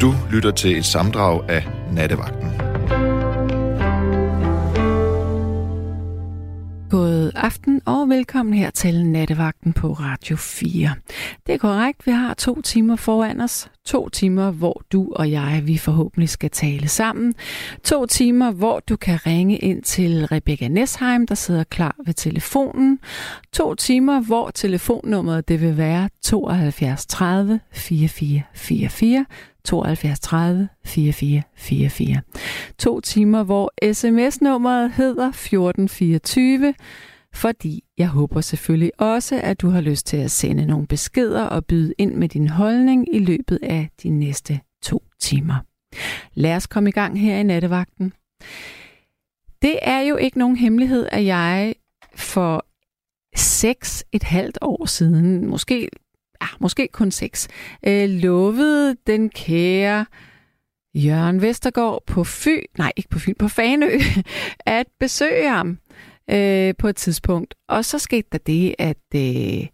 Du lytter til et samdrag af Nattevagten. Aften og velkommen her til Nattevagten på Radio 4. Det er korrekt, vi har to timer foran os. To timer, hvor du og jeg, vi forhåbentlig skal tale sammen. To timer, hvor du kan ringe ind til Rebecca Nesheim, der sidder klar ved telefonen. To timer, hvor telefonnummeret det vil være 72 30 4444. 72 30 4444. To timer, hvor sms-nummeret hedder 1424, fordi jeg håber selvfølgelig også, at du har lyst til at sende nogle beskeder og byde ind med din holdning i løbet af de næste to timer. Lad os komme i gang her i nattevagten. Det er jo ikke nogen hemmelighed, at jeg for seks et halvt år siden, måske ah, måske kun seks, øh, lovede den kære Jørgen Vestergaard på Fyn, nej ikke på Fyn, på Fanø, at besøge ham øh, på et tidspunkt. Og så skete der det, at øh,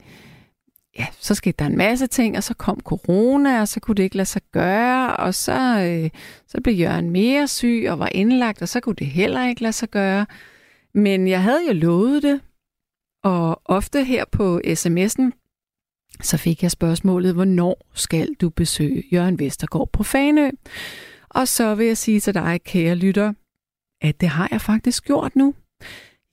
ja, så skete der en masse ting, og så kom corona, og så kunne det ikke lade sig gøre, og så, øh, så blev Jørgen mere syg og var indlagt, og så kunne det heller ikke lade sig gøre. Men jeg havde jo lovet det, og ofte her på sms'en, så fik jeg spørgsmålet, hvornår skal du besøge Jørgen Vestergaard på Fanø? Og så vil jeg sige til dig, kære lytter, at det har jeg faktisk gjort nu.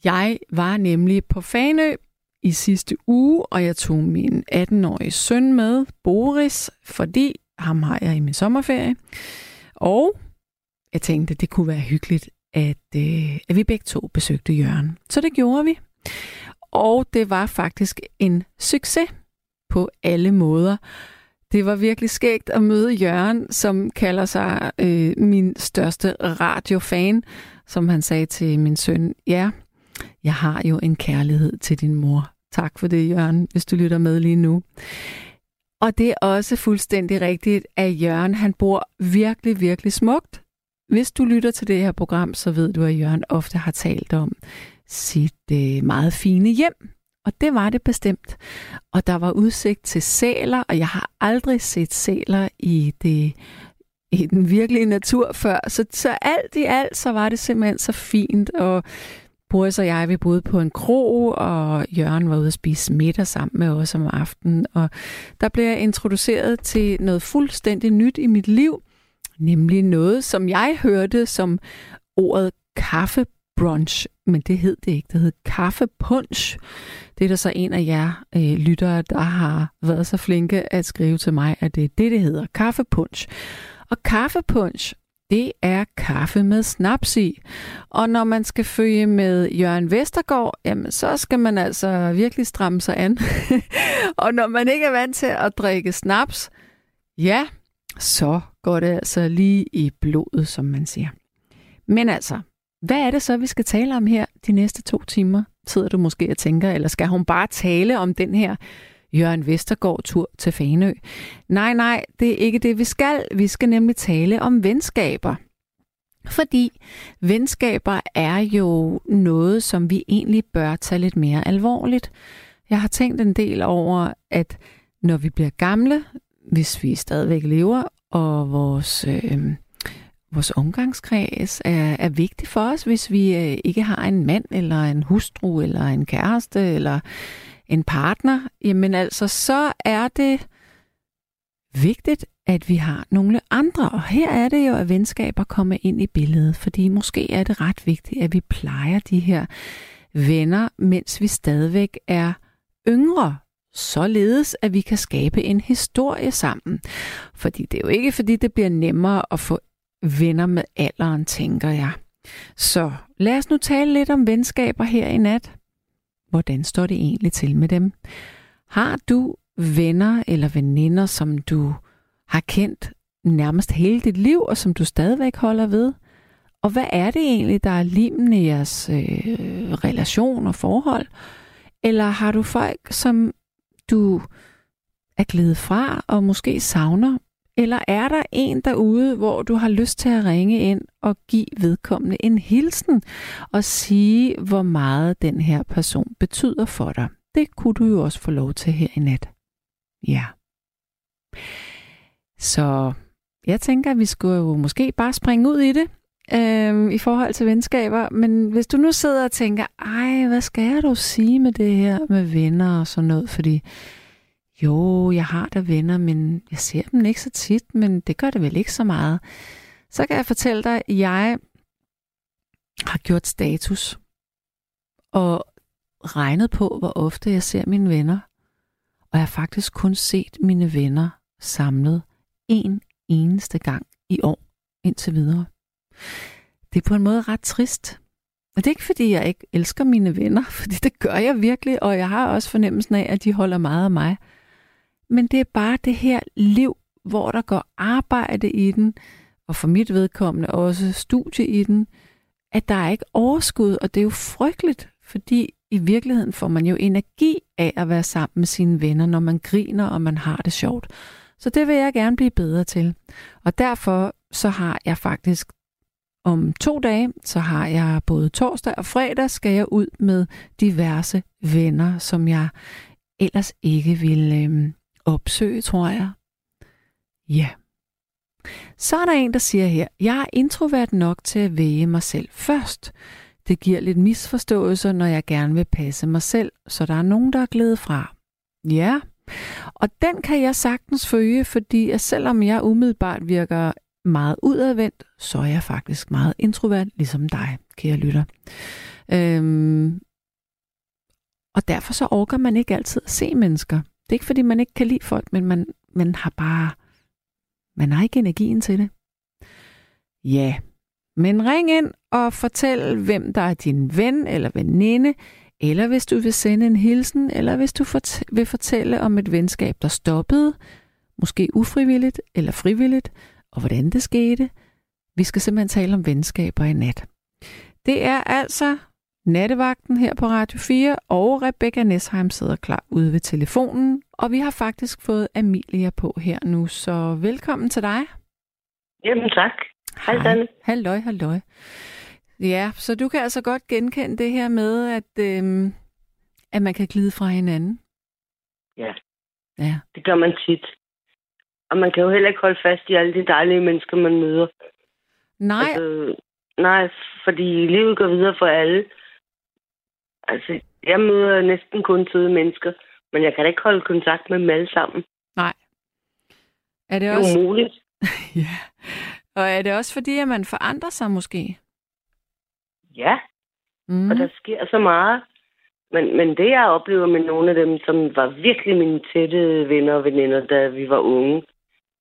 Jeg var nemlig på Fanø i sidste uge, og jeg tog min 18-årige søn med, Boris, fordi ham har jeg i min sommerferie. Og jeg tænkte, det kunne være hyggeligt, at, øh, at vi begge to besøgte Jørgen. Så det gjorde vi. Og det var faktisk en succes på alle måder. Det var virkelig skægt at møde Jørgen, som kalder sig øh, min største radiofan, som han sagde til min søn. Ja, jeg har jo en kærlighed til din mor. Tak for det, Jørgen, hvis du lytter med lige nu. Og det er også fuldstændig rigtigt, at Jørgen han bor virkelig, virkelig smukt. Hvis du lytter til det her program, så ved du, at Jørgen ofte har talt om sit øh, meget fine hjem, og det var det bestemt. Og der var udsigt til sæler, og jeg har aldrig set sæler i det i den virkelige natur før. Så, så alt i alt, så var det simpelthen så fint, og Boris og jeg, vi boede på en kro, og Jørgen var ude at spise middag sammen med os om aftenen, og der blev jeg introduceret til noget fuldstændig nyt i mit liv, nemlig noget, som jeg hørte som ordet kaffe brunch, men det hed det ikke. Det hed kaffepunch. Det er der så en af jer øh, lyttere, der har været så flinke at skrive til mig, at det er det, det hedder. Kaffepunch. Og kaffepunch, det er kaffe med snaps i. Og når man skal følge med Jørgen Vestergaard, jamen så skal man altså virkelig stramme sig an. og når man ikke er vant til at drikke snaps, ja, så går det altså lige i blodet, som man siger. Men altså, hvad er det så, vi skal tale om her de næste to timer? Sidder du måske og tænker, eller skal hun bare tale om den her Jørgen Vestergaard-tur til Fanø? Nej, nej, det er ikke det, vi skal. Vi skal nemlig tale om venskaber. Fordi venskaber er jo noget, som vi egentlig bør tage lidt mere alvorligt. Jeg har tænkt en del over, at når vi bliver gamle, hvis vi stadigvæk lever, og vores øh, vores omgangskreds er, er vigtig for os, hvis vi øh, ikke har en mand, eller en hustru, eller en kæreste, eller en partner. Jamen altså, så er det vigtigt, at vi har nogle andre. Og her er det jo, at venskaber kommer ind i billedet, fordi måske er det ret vigtigt, at vi plejer de her venner, mens vi stadigvæk er yngre, således at vi kan skabe en historie sammen. Fordi det er jo ikke, fordi det bliver nemmere at få venner med alderen, tænker jeg. Så lad os nu tale lidt om venskaber her i nat. Hvordan står det egentlig til med dem? Har du venner eller veninder, som du har kendt nærmest hele dit liv, og som du stadigvæk holder ved? Og hvad er det egentlig, der er limen i jeres øh, relation og forhold? Eller har du folk, som du er glædet fra og måske savner, eller er der en derude, hvor du har lyst til at ringe ind og give vedkommende en hilsen og sige, hvor meget den her person betyder for dig? Det kunne du jo også få lov til her i nat. Ja. Så jeg tænker, at vi skulle jo måske bare springe ud i det øh, i forhold til venskaber. Men hvis du nu sidder og tænker, ej, hvad skal jeg dog sige med det her med venner og sådan noget? Fordi jo, jeg har da venner, men jeg ser dem ikke så tit, men det gør det vel ikke så meget. Så kan jeg fortælle dig, at jeg har gjort status og regnet på, hvor ofte jeg ser mine venner. Og jeg har faktisk kun set mine venner samlet en eneste gang i år indtil videre. Det er på en måde ret trist. Og det er ikke, fordi jeg ikke elsker mine venner, fordi det gør jeg virkelig, og jeg har også fornemmelsen af, at de holder meget af mig. Men det er bare det her liv, hvor der går arbejde i den, og for mit vedkommende også studie i den, at der er ikke overskud, og det er jo frygteligt, fordi i virkeligheden får man jo energi af at være sammen med sine venner, når man griner og man har det sjovt. Så det vil jeg gerne blive bedre til. Og derfor så har jeg faktisk om to dage, så har jeg både torsdag og fredag, skal jeg ud med diverse venner, som jeg ellers ikke vil øh, opsøge, tror jeg. Ja. Så er der en, der siger her, jeg er introvert nok til at væge mig selv først. Det giver lidt misforståelser, når jeg gerne vil passe mig selv, så der er nogen, der er glæde fra. Ja, og den kan jeg sagtens følge, fordi at selvom jeg umiddelbart virker meget udadvendt, så er jeg faktisk meget introvert, ligesom dig, kære lytter. Øhm, og derfor så orker man ikke altid at se mennesker. Det er ikke, fordi man ikke kan lide folk, men man, man har bare... Man har ikke energien til det. Ja, men ring ind og fortæl, hvem der er din ven eller veninde, eller hvis du vil sende en hilsen, eller hvis du vil fortælle om et venskab, der stoppede, måske ufrivilligt eller frivilligt, og hvordan det skete. Vi skal simpelthen tale om venskaber i nat. Det er altså nattevagten her på Radio 4, og Rebecca Nesheim sidder klar ude ved telefonen, og vi har faktisk fået Amelia på her nu, så velkommen til dig. Jamen tak. Hej, Hej. Halløj, halløj. Ja, så du kan altså godt genkende det her med, at, øhm, at man kan glide fra hinanden. Ja. ja, det gør man tit. Og man kan jo heller ikke holde fast i alle de dejlige mennesker, man møder. Nej. Altså, nej, fordi livet går videre for alle. Altså, jeg møder næsten kun søde mennesker, men jeg kan da ikke holde kontakt med dem alle sammen. Nej. Er det, det er også... umuligt. ja. Og er det også fordi, at man forandrer sig måske? Ja, mm. og der sker så meget. Men, men det, jeg oplever med nogle af dem, som var virkelig mine tætte venner og veninder, da vi var unge,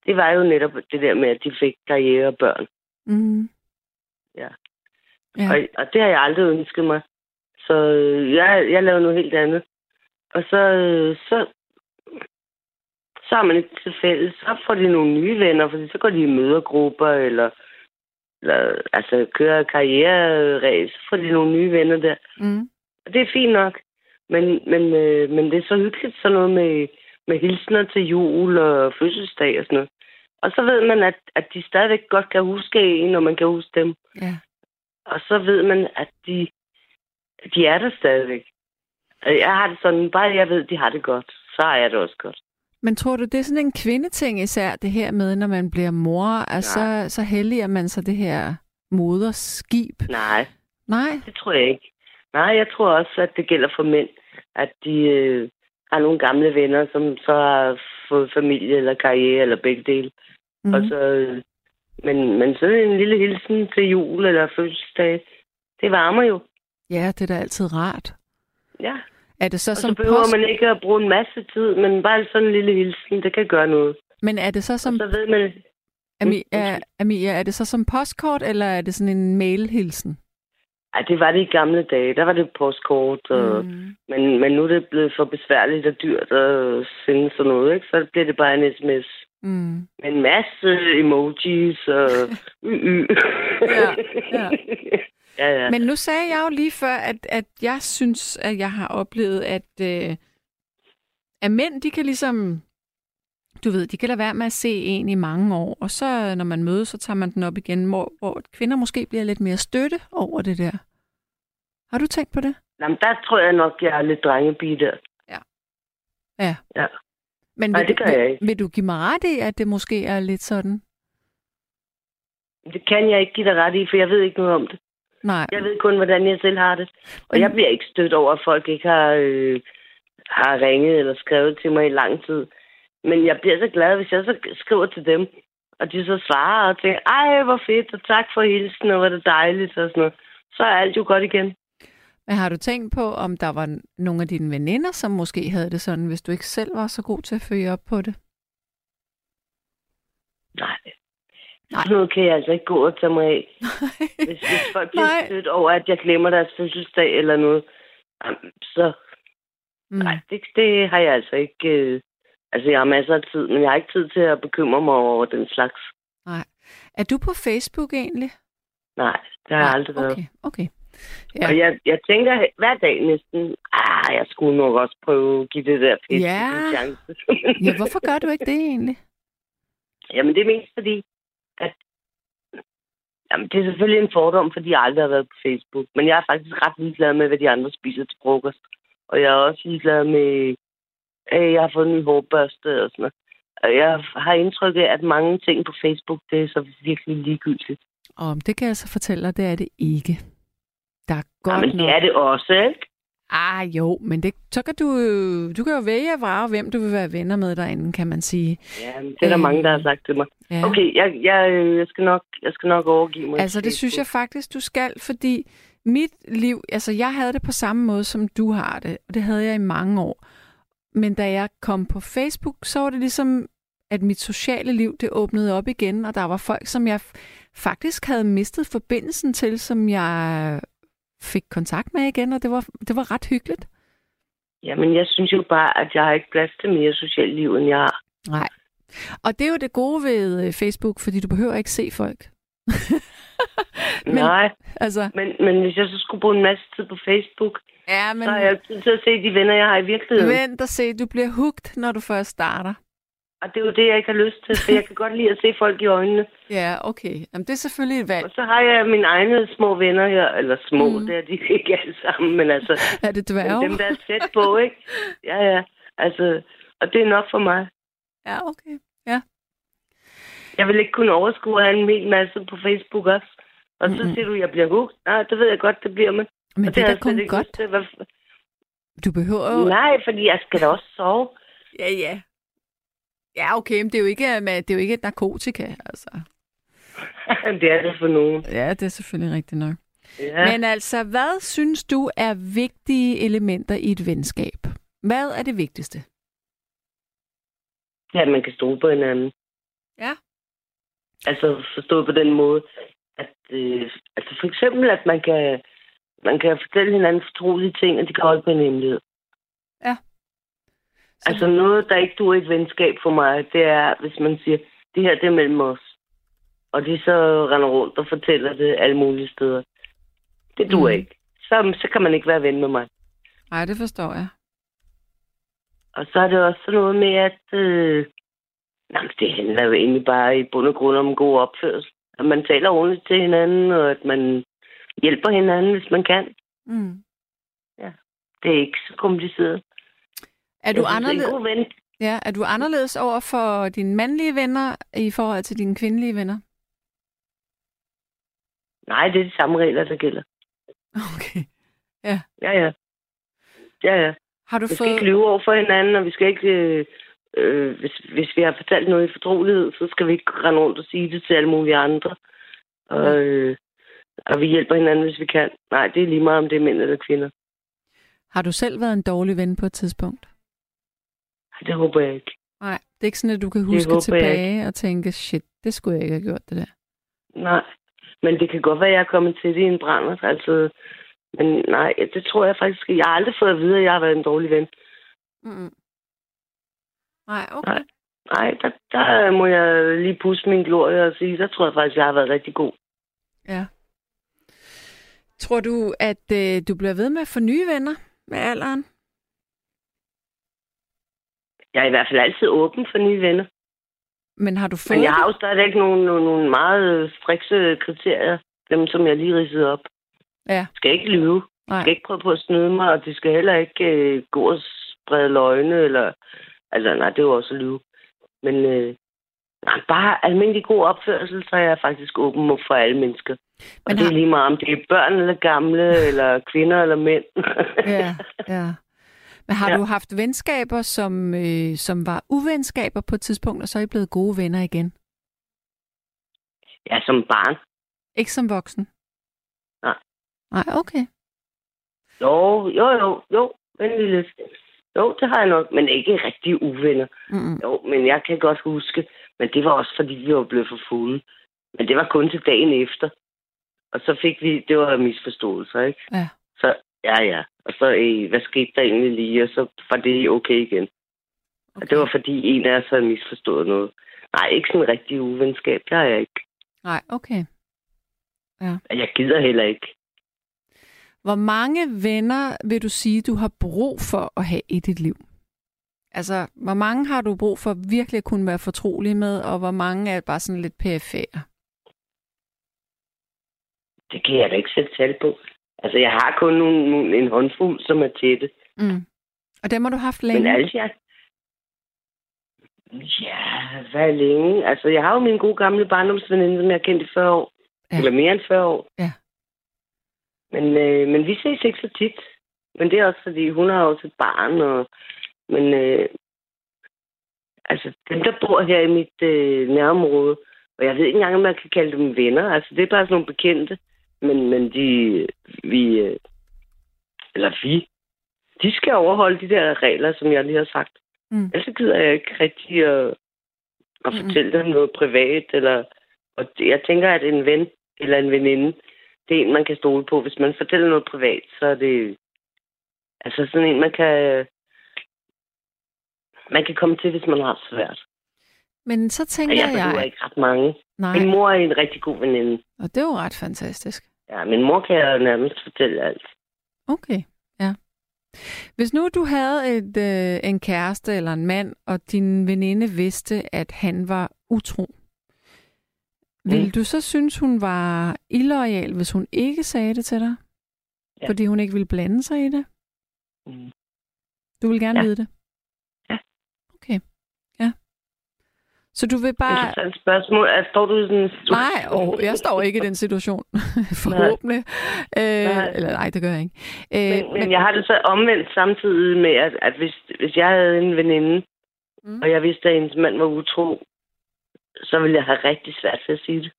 det var jo netop det der med, at de fik karriere og børn. Mm. Ja. ja. Og, og det har jeg aldrig ønsket mig. Så øh, jeg, jeg lavede noget helt andet. Og så, øh, så, så har man ikke til fælles. Så får de nogle nye venner, fordi så går de i mødergrupper, eller, eller altså kører karriereræs, så får de nogle nye venner der. Mm. Og det er fint nok. Men, men, øh, men det er så hyggeligt sådan noget med, med hilsner til jul og fødselsdag og sådan noget. Og så ved man, at, at de stadigvæk godt kan huske en, når man kan huske dem. Ja. Og så ved man, at de, de er der stadigvæk. Jeg har det sådan, bare jeg ved, at de har det godt, så har jeg det også godt. Men tror du, det er sådan en kvindeting især, det her med, når man bliver mor, altså, så, så heldiger man sig det her moderskib? Nej. Nej? Det tror jeg ikke. Nej, jeg tror også, at det gælder for mænd, at de øh, har nogle gamle venner, som så har fået familie eller karriere eller begge dele. Mm. Og så, øh, men, men så en lille hilsen til jul eller fødselsdag, det varmer jo. Ja, det er da altid rart. Ja. Er det så, og som så behøver post... man ikke at bruge en masse tid, men bare sådan en lille hilsen, det kan gøre noget. Men er det så som... Og så ved man... Ami, Amia, er det så som postkort, eller er det sådan en mailhilsen? Ej, det var det i gamle dage. Der var det postkort. Og, mm. men, men nu er det blevet for besværligt og dyrt at sende sådan noget, ikke? Så bliver det bare en sms. Mm. Med en masse emojis og ja, ja. ja, ja. Men nu sagde jeg jo lige før, at, at jeg synes, at jeg har oplevet, at, øh, at mænd, de kan ligesom du ved, de kan lade være med at se en i mange år, og så når man mødes, så tager man den op igen, hvor, hvor kvinder måske bliver lidt mere støtte over det der. Har du tænkt på det? Jamen, der tror jeg nok, jeg er lidt drengepige der. Ja. Ja. ja. Men Nej, vil, det gør jeg ikke. Vil, vil du give mig ret i, at det måske er lidt sådan? Det kan jeg ikke give dig ret i, for jeg ved ikke noget om det. Nej. Jeg ved kun, hvordan jeg selv har det. Og jeg bliver ikke stødt over, at folk ikke har, øh, har ringet eller skrevet til mig i lang tid. Men jeg bliver så glad, hvis jeg så skriver til dem, og de så svarer og tænker, ej, hvor fedt, og tak for hilsen, og hvor det dejligt, og sådan noget. Så er alt jo godt igen. Men har du tænkt på, om der var nogle af dine veninder, som måske havde det sådan, hvis du ikke selv var så god til at følge op på det? Nej. Nej. Noget kan jeg altså ikke gå og tage mig af. hvis, hvis folk bliver stødt over, at jeg glemmer deres fødselsdag eller noget, så... Mm. Nej, det, det har jeg altså ikke... Øh... Altså, jeg har masser af tid, men jeg har ikke tid til at bekymre mig over den slags. Nej. Er du på Facebook egentlig? Nej, det har jeg aldrig været. Okay, okay. Ja. Og jeg, jeg tænker hver dag næsten, ah, jeg skulle nok også prøve at give det der pisse ja. en chance. ja, hvorfor gør du ikke det egentlig? Jamen, det er mest fordi, at Jamen, det er selvfølgelig en fordom, fordi jeg aldrig har været på Facebook. Men jeg er faktisk ret ligeglad med, hvad de andre spiser til frokost. Og jeg er også ligeglad med, at jeg har fået en ny hårbørste og sådan noget. Og jeg har indtryk af, at mange ting på Facebook, det er så virkelig ligegyldigt. Og det kan jeg så fortælle dig, det er det ikke. Der er godt ja, men det er det også, ikke? Ah, jo, men det, så kan du, du kan jo vælge at vare, hvem du vil være venner med derinde, kan man sige. Ja, det er der øh, mange, der har sagt til mig. Ja. Okay, jeg, jeg, jeg, skal nok, jeg skal nok overgive mig. Altså, det synes jeg faktisk, du skal, fordi mit liv, altså jeg havde det på samme måde, som du har det, og det havde jeg i mange år. Men da jeg kom på Facebook, så var det ligesom, at mit sociale liv, det åbnede op igen, og der var folk, som jeg faktisk havde mistet forbindelsen til, som jeg fik kontakt med igen, og det var, det var ret hyggeligt. Jamen, jeg synes jo bare, at jeg har ikke plads til mere socialt liv, end jeg har. Nej. Og det er jo det gode ved øh, Facebook, fordi du behøver ikke se folk. men, Nej, altså... men, men hvis jeg så skulle bruge en masse tid på Facebook, ja, men... så har jeg tid til at se de venner, jeg har i virkeligheden. Vent og se, du bliver hugt, når du først starter. Og det er jo det, jeg ikke har lyst til, for jeg kan godt lide at se folk i øjnene. Ja, okay. Jamen, det er selvfølgelig et valg. Og så har jeg mine egne små venner her, eller små, mm. det er de ikke alle sammen, men altså... Er det dværge? Dem, der er tæt på, ikke? Ja, ja. Altså, og det er nok for mig. Ja, okay. Ja. Jeg vil ikke kunne overskue at have en hel masse på Facebook også. Og så mm-hmm. siger du, at jeg bliver hugt. Nej, det ved jeg godt, det bliver man. Men det, det er da kun godt. Til, hvad... Du behøver jo... Nej, fordi jeg skal da også sove. Ja, ja. Ja, okay, men det er jo ikke, det er jo ikke et narkotika, altså. det er det for nogen. Ja, det er selvfølgelig rigtigt nok. Ja. Men altså, hvad synes du er vigtige elementer i et venskab? Hvad er det vigtigste? Ja, man kan stole på hinanden. Ja. Altså forstået på den måde, at øh, altså for eksempel, at man kan, man kan fortælle hinanden fortrolige ting, og de kan holde på en hemmelighed. Altså noget, der ikke duer et venskab for mig, det er, hvis man siger, det her det er mellem os. Og de så render rundt og fortæller det alle mulige steder. Det duer mm. ikke. Så, så kan man ikke være ven med mig. Nej, det forstår jeg. Og så er det også noget med, at øh, jamen, det handler jo egentlig bare i bund og grund om god opførsel. At man taler ordentligt til hinanden, og at man hjælper hinanden, hvis man kan. Mm. Ja, det er ikke så kompliceret. Er du, anderledes, ja, er du anderledes over for dine mandlige venner i forhold til dine kvindelige venner? Nej, det er de samme regler, der gælder. Okay. Ja. Ja, ja. Ja, ja. Har du vi fået... skal ikke lyve over for hinanden, og vi skal ikke... Øh, øh, hvis, hvis vi har fortalt noget i fortrolighed, så skal vi ikke rende rundt og sige det til alle mulige andre. Og, øh, og vi hjælper hinanden, hvis vi kan. Nej, det er lige meget, om det er mænd eller kvinder. Har du selv været en dårlig ven på et tidspunkt? Det håber jeg ikke. Nej, det er ikke sådan, at du kan huske tilbage og tænke, shit, det skulle jeg ikke have gjort, det der. Nej, men det kan godt være, at jeg er kommet til det i en brænder. Altså, men nej, det tror jeg faktisk ikke. Jeg har aldrig fået at vide, at jeg har været en dårlig ven. Mm. Nej, okay. Nej, nej der, der må jeg lige pusse min glorie og sige, der tror jeg faktisk, at jeg har været rigtig god. Ja. Tror du, at øh, du bliver ved med at få nye venner med alderen? Jeg er i hvert fald altid åben for nye venner. Men har du fået Men jeg har jo stadigvæk nogle, nogle, nogle meget strikse kriterier, dem som jeg lige ridsede op. Ja. skal ikke lyve. Nej. skal ikke prøve på at snyde mig, og de skal heller ikke øh, gå og sprede løgne, eller... Altså, nej, det er jo også at lyve. Men øh, nej, bare almindelig god opførsel, så er jeg faktisk åben for alle mennesker. Og Men det er lige meget, om det er børn eller gamle, eller kvinder eller mænd. ja, ja. Men har ja. du haft venskaber, som, øh, som var uvenskaber på et tidspunkt, og så er I blevet gode venner igen? Ja, som barn. Ikke som voksen? Nej. Nej, okay. Jo, jo, jo, jo. Venlig Jo, det har jeg nok, men ikke rigtig uvenner. Mm-hmm. Jo, men jeg kan godt huske, men det var også, fordi vi var blevet for fulde. Men det var kun til dagen efter. Og så fik vi, det var misforståelser, ikke? Ja. Så, ja, ja. Og så, øh, hvad skete der egentlig lige? Og så var det okay igen. Okay. Og det var fordi en af os havde misforstået noget. Nej, ikke sådan en rigtig uvenskab. Det har jeg ikke. Nej, okay. Ja. Jeg gider heller ikke. Hvor mange venner vil du sige, du har brug for at have i dit liv? Altså, hvor mange har du brug for virkelig at kunne være fortrolig med, og hvor mange er bare sådan lidt perifære? Det kan jeg da ikke sætte tal på. Altså, jeg har kun nogle, en håndfuld, som er tætte. Mm. Og dem har du haft længe? Men altså, jeg... Ja, hvad længe? Altså, jeg har jo min gode gamle barndomsveninde, som jeg har kendt i 40 år. Ja. Eller mere end 40 år. Ja. Men, øh, men vi ses ikke så tit. Men det er også, fordi hun har også et barn, og men øh, altså, dem, der bor her i mit øh, nærområde, og jeg ved ikke engang, om man kan kalde dem venner. Altså, det er bare sådan nogle bekendte. Men, men de, vi, øh, eller vi, de skal overholde de der regler, som jeg lige har sagt. Mm. Ellers gider jeg ikke rigtig at, at mm. fortælle dem noget privat. Eller, og jeg tænker, at en ven eller en veninde, det er en, man kan stole på. Hvis man fortæller noget privat, så er det altså sådan en, man kan man kan komme til, hvis man har svært. Men så tænker jeg... Jeg behøver ikke ret mange. Nej. Min mor er en rigtig god veninde. Og det er jo ret fantastisk. Ja, min mor kan jeg nærmest fortælle alt. Okay, ja. Hvis nu du havde et, øh, en kæreste eller en mand, og din veninde vidste, at han var utro, mm. ville du så synes, hun var illoyal, hvis hun ikke sagde det til dig? Ja. Fordi hun ikke ville blande sig i det? Mm. Du vil gerne ja. vide det? Okay. Ja. Så du vil bare... Interessant spørgsmål. Er, står du i sådan en situation? Nej, oh, jeg står ikke i den situation. Forhåbentlig. Nej. Øh, nej. Eller nej, det gør jeg ikke. Øh, men, men, men jeg har det så omvendt samtidig med, at, at hvis, hvis jeg havde en veninde, mm. og jeg vidste, at hendes mand var utro, så ville jeg have rigtig svært til at sige det.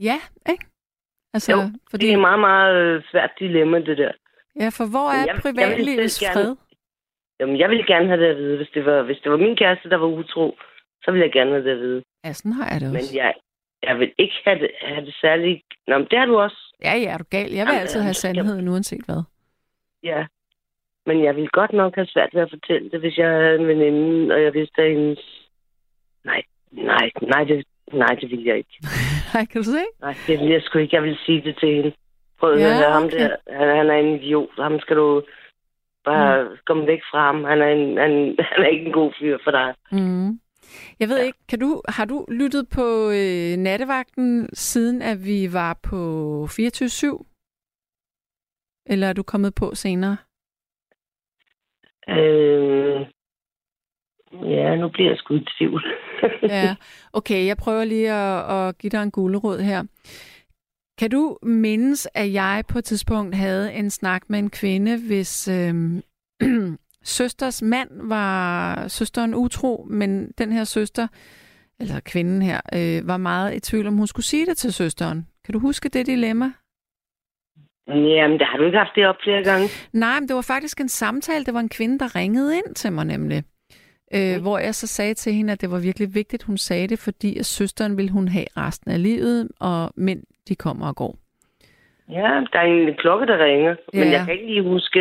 Ja, ikke? Altså, jo, fordi... det er meget, meget øh, svært dilemma, det der. Ja, for hvor er privatlivets fred? Jamen, jeg ville gerne have det at vide. Hvis det var, hvis det var min kæreste, der var utro, så ville jeg gerne have det at vide. Ja, sådan har jeg det også. Men jeg, jeg vil ikke have det, have det særligt... Nå, men det har du også. Ja, ja, er du gal. Jeg vil Jamen, altid have sandheden, jeg... uanset hvad. Ja, men jeg ville godt nok have svært ved at fortælle det, hvis jeg havde en veninde, og jeg vidste, at hendes... Nej, nej, nej, det, nej, det ville jeg ikke. nej, kan du se? Nej, det ville jeg sgu ikke. Jeg ville sige det til hende. Prøv at ja, høre ham der. Han, han er en idiot. Ham skal du Bare mm. kom væk fra ham. Han er, en, han, han er ikke en god fyr for dig. Mm. Jeg ved ja. ikke, kan du, har du lyttet på øh, nattevagten, siden at vi var på 24-7? Eller er du kommet på senere? Øh, ja, nu bliver jeg sgu i tvivl. ja, okay, jeg prøver lige at, at give dig en gulerod her. Kan du mindes, at jeg på et tidspunkt havde en snak med en kvinde, hvis øh, søsters mand var søsteren utro, men den her søster, eller kvinden her, øh, var meget i tvivl om, hun skulle sige det til søsteren. Kan du huske det dilemma? Jamen, det har du ikke haft det op flere gange. Nej, men det var faktisk en samtale. Det var en kvinde, der ringede ind til mig nemlig. Øh, mm. Hvor jeg så sagde til hende, at det var virkelig vigtigt, hun sagde det, fordi at søsteren ville hun have resten af livet, og men de kommer og går. Ja, der er en klokke, der ringer, ja. men jeg kan ikke lige huske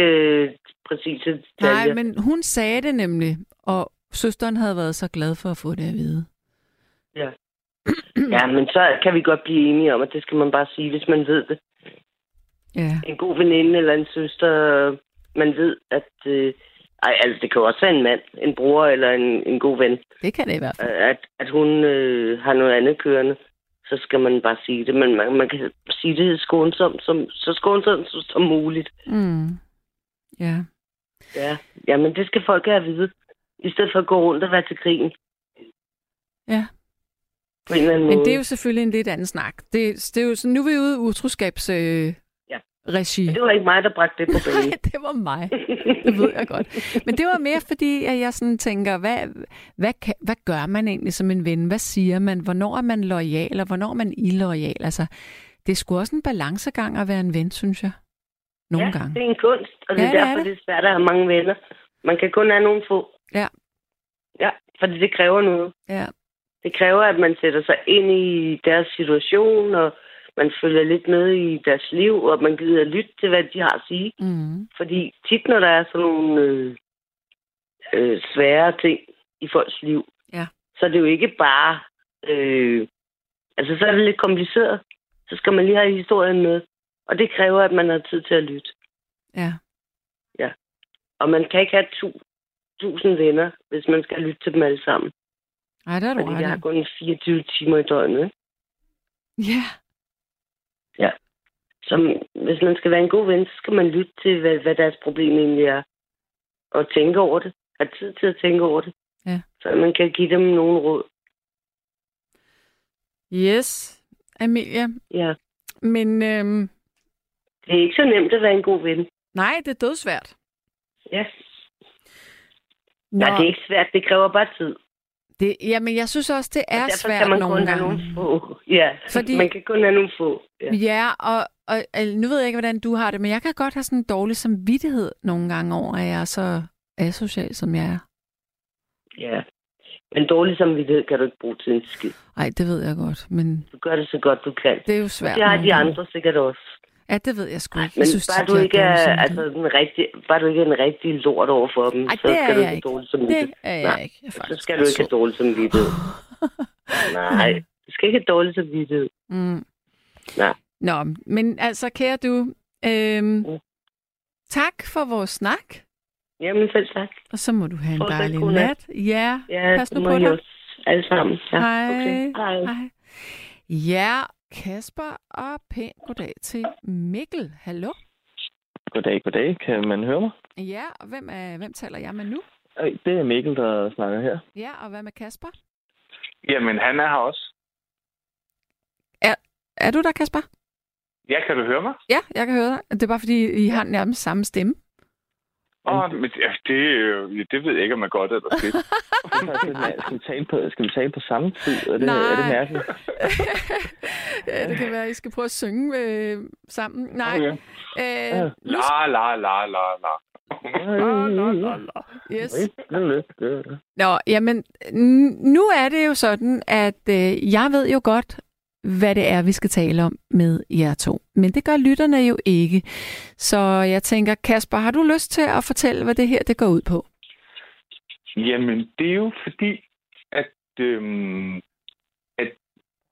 præcis det. Nej, men hun sagde det nemlig, og søsteren havde været så glad for at få det at vide. Ja. ja, men så kan vi godt blive enige om, at det skal man bare sige, hvis man ved det. Ja. En god veninde eller en søster, man ved, at... Øh, ej, altså, det kan jo også være en mand, en bror eller en, en god ven. Det kan det i hvert fald. At, at hun øh, har noget andet kørende så skal man bare sige det. Men man, man kan sige det skånsomt, som, så skånsomt som muligt. Mm. Ja. Ja, jamen det skal folk have at vide. I stedet for at gå rundt og være til krigen. Ja. På en eller anden Men det er jo selvfølgelig en lidt anden snak. Det, det er jo sådan, nu er vi ude i utroskabs... Øh, Ja. regi. Men det var ikke mig, der bragte det på Nej, banen. det var mig. Det ved jeg godt. Men det var mere fordi, at jeg sådan tænker, hvad, hvad, kan, hvad gør man egentlig som en ven? Hvad siger man? Hvornår er man lojal, og hvornår er man illoyal? Altså, det er sgu også en balancegang at være en ven, synes jeg. Nogle ja, gange. det er en kunst, og det Ja, er det er derfor, det. det er svært at have mange venner. Man kan kun have nogle få. Ja. Ja, fordi det kræver noget. Ja. Det kræver, at man sætter sig ind i deres situation, og man følger lidt med i deres liv, og man gider lytte til, hvad de har at sige. Mm. Fordi tit, når der er sådan nogle øh, øh, svære ting i folks liv, Ja. så er det jo ikke bare... Øh, altså, så er det lidt kompliceret. Så skal man lige have historien med. Og det kræver, at man har tid til at lytte. Ja. Og man kan ikke have tu, tusind venner, hvis man skal lytte til dem alle sammen. Ej, det er du Fordi jeg har kun 24 timer i døgnet. ikke? Ja. Så hvis man skal være en god ven, så skal man lytte til, hvad, hvad deres problem egentlig er. Og tænke over det. Have tid til at tænke over det. Ja. Så man kan give dem nogle råd. Yes, Amelia. Ja. Men øhm, Det er ikke så nemt at være en god ven. nej, det er dødsvært. Ja. Nå, Nej, det er ikke svært. Det kræver bare tid. det, jamen, jeg synes også, det Og er derfor svært kan man nogle kun have gange. nogle få. Ja, Fordi- man kan kun have nogle få. Ja. Ja, og, og nu ved jeg ikke, hvordan du har det, men jeg kan godt have sådan en dårlig samvittighed nogle gange over, at jeg er så asocial, som jeg er. ja. Men dårlig samvittighed kan du ikke bruge til en skid. Nej, det ved jeg godt, men Du gør det så godt, du kan. det er jo svært. Det har de andre sikkert også. Ja, det ved jeg sgu ikke. Men jeg synes, bare, du ikke er, samvittighed. altså, den rigtig, bare du ikke er en rigtig lort over for dem, Ej, så skal du ikke ikke. have dårlig samvittighed. Det er jeg Nej, ikke. Jeg Så skal du ikke have dårlig samvittighed. Nej, du skal ikke have dårlig samvittighed. Mm. Nej. Nå, men altså, kære du, øhm, Mm. tak for vores snak, Jamen selv tak. og så må du have en Fortsat dejlig nat. nat. Ja, Ja, pas nu på dig. alle sammen. Ja, Hej. Okay. Hej. Hej. Ja, Kasper, og pænt goddag til Mikkel. Hallo? Goddag, goddag. Kan man høre mig? Ja, og hvem, er, hvem taler jeg med nu? Det er Mikkel, der snakker her. Ja, og hvad med Kasper? Jamen, han er her også. Er du der, Kasper? Ja, kan du høre mig? Ja, jeg kan høre dig. Det er bare fordi, I har nærmest samme stemme. Åh, oh, men ja, det, ja, det ved jeg ikke, om er godt eller skidt. skal, vi tale på, skal vi tale på samme tid? Er det, Nej. er det mærkeligt? ja, det kan være, at I skal prøve at synge øh, sammen. Nej. Okay. Øh, nu La, la, la, la, la. Yes. Nå, jamen, nu er det jo sådan, at øh, jeg ved jo godt, hvad det er, vi skal tale om med jer to. Men det gør lytterne jo ikke. Så jeg tænker, Kasper, har du lyst til at fortælle, hvad det her det går ud på? Jamen, det er jo fordi, at, øhm, at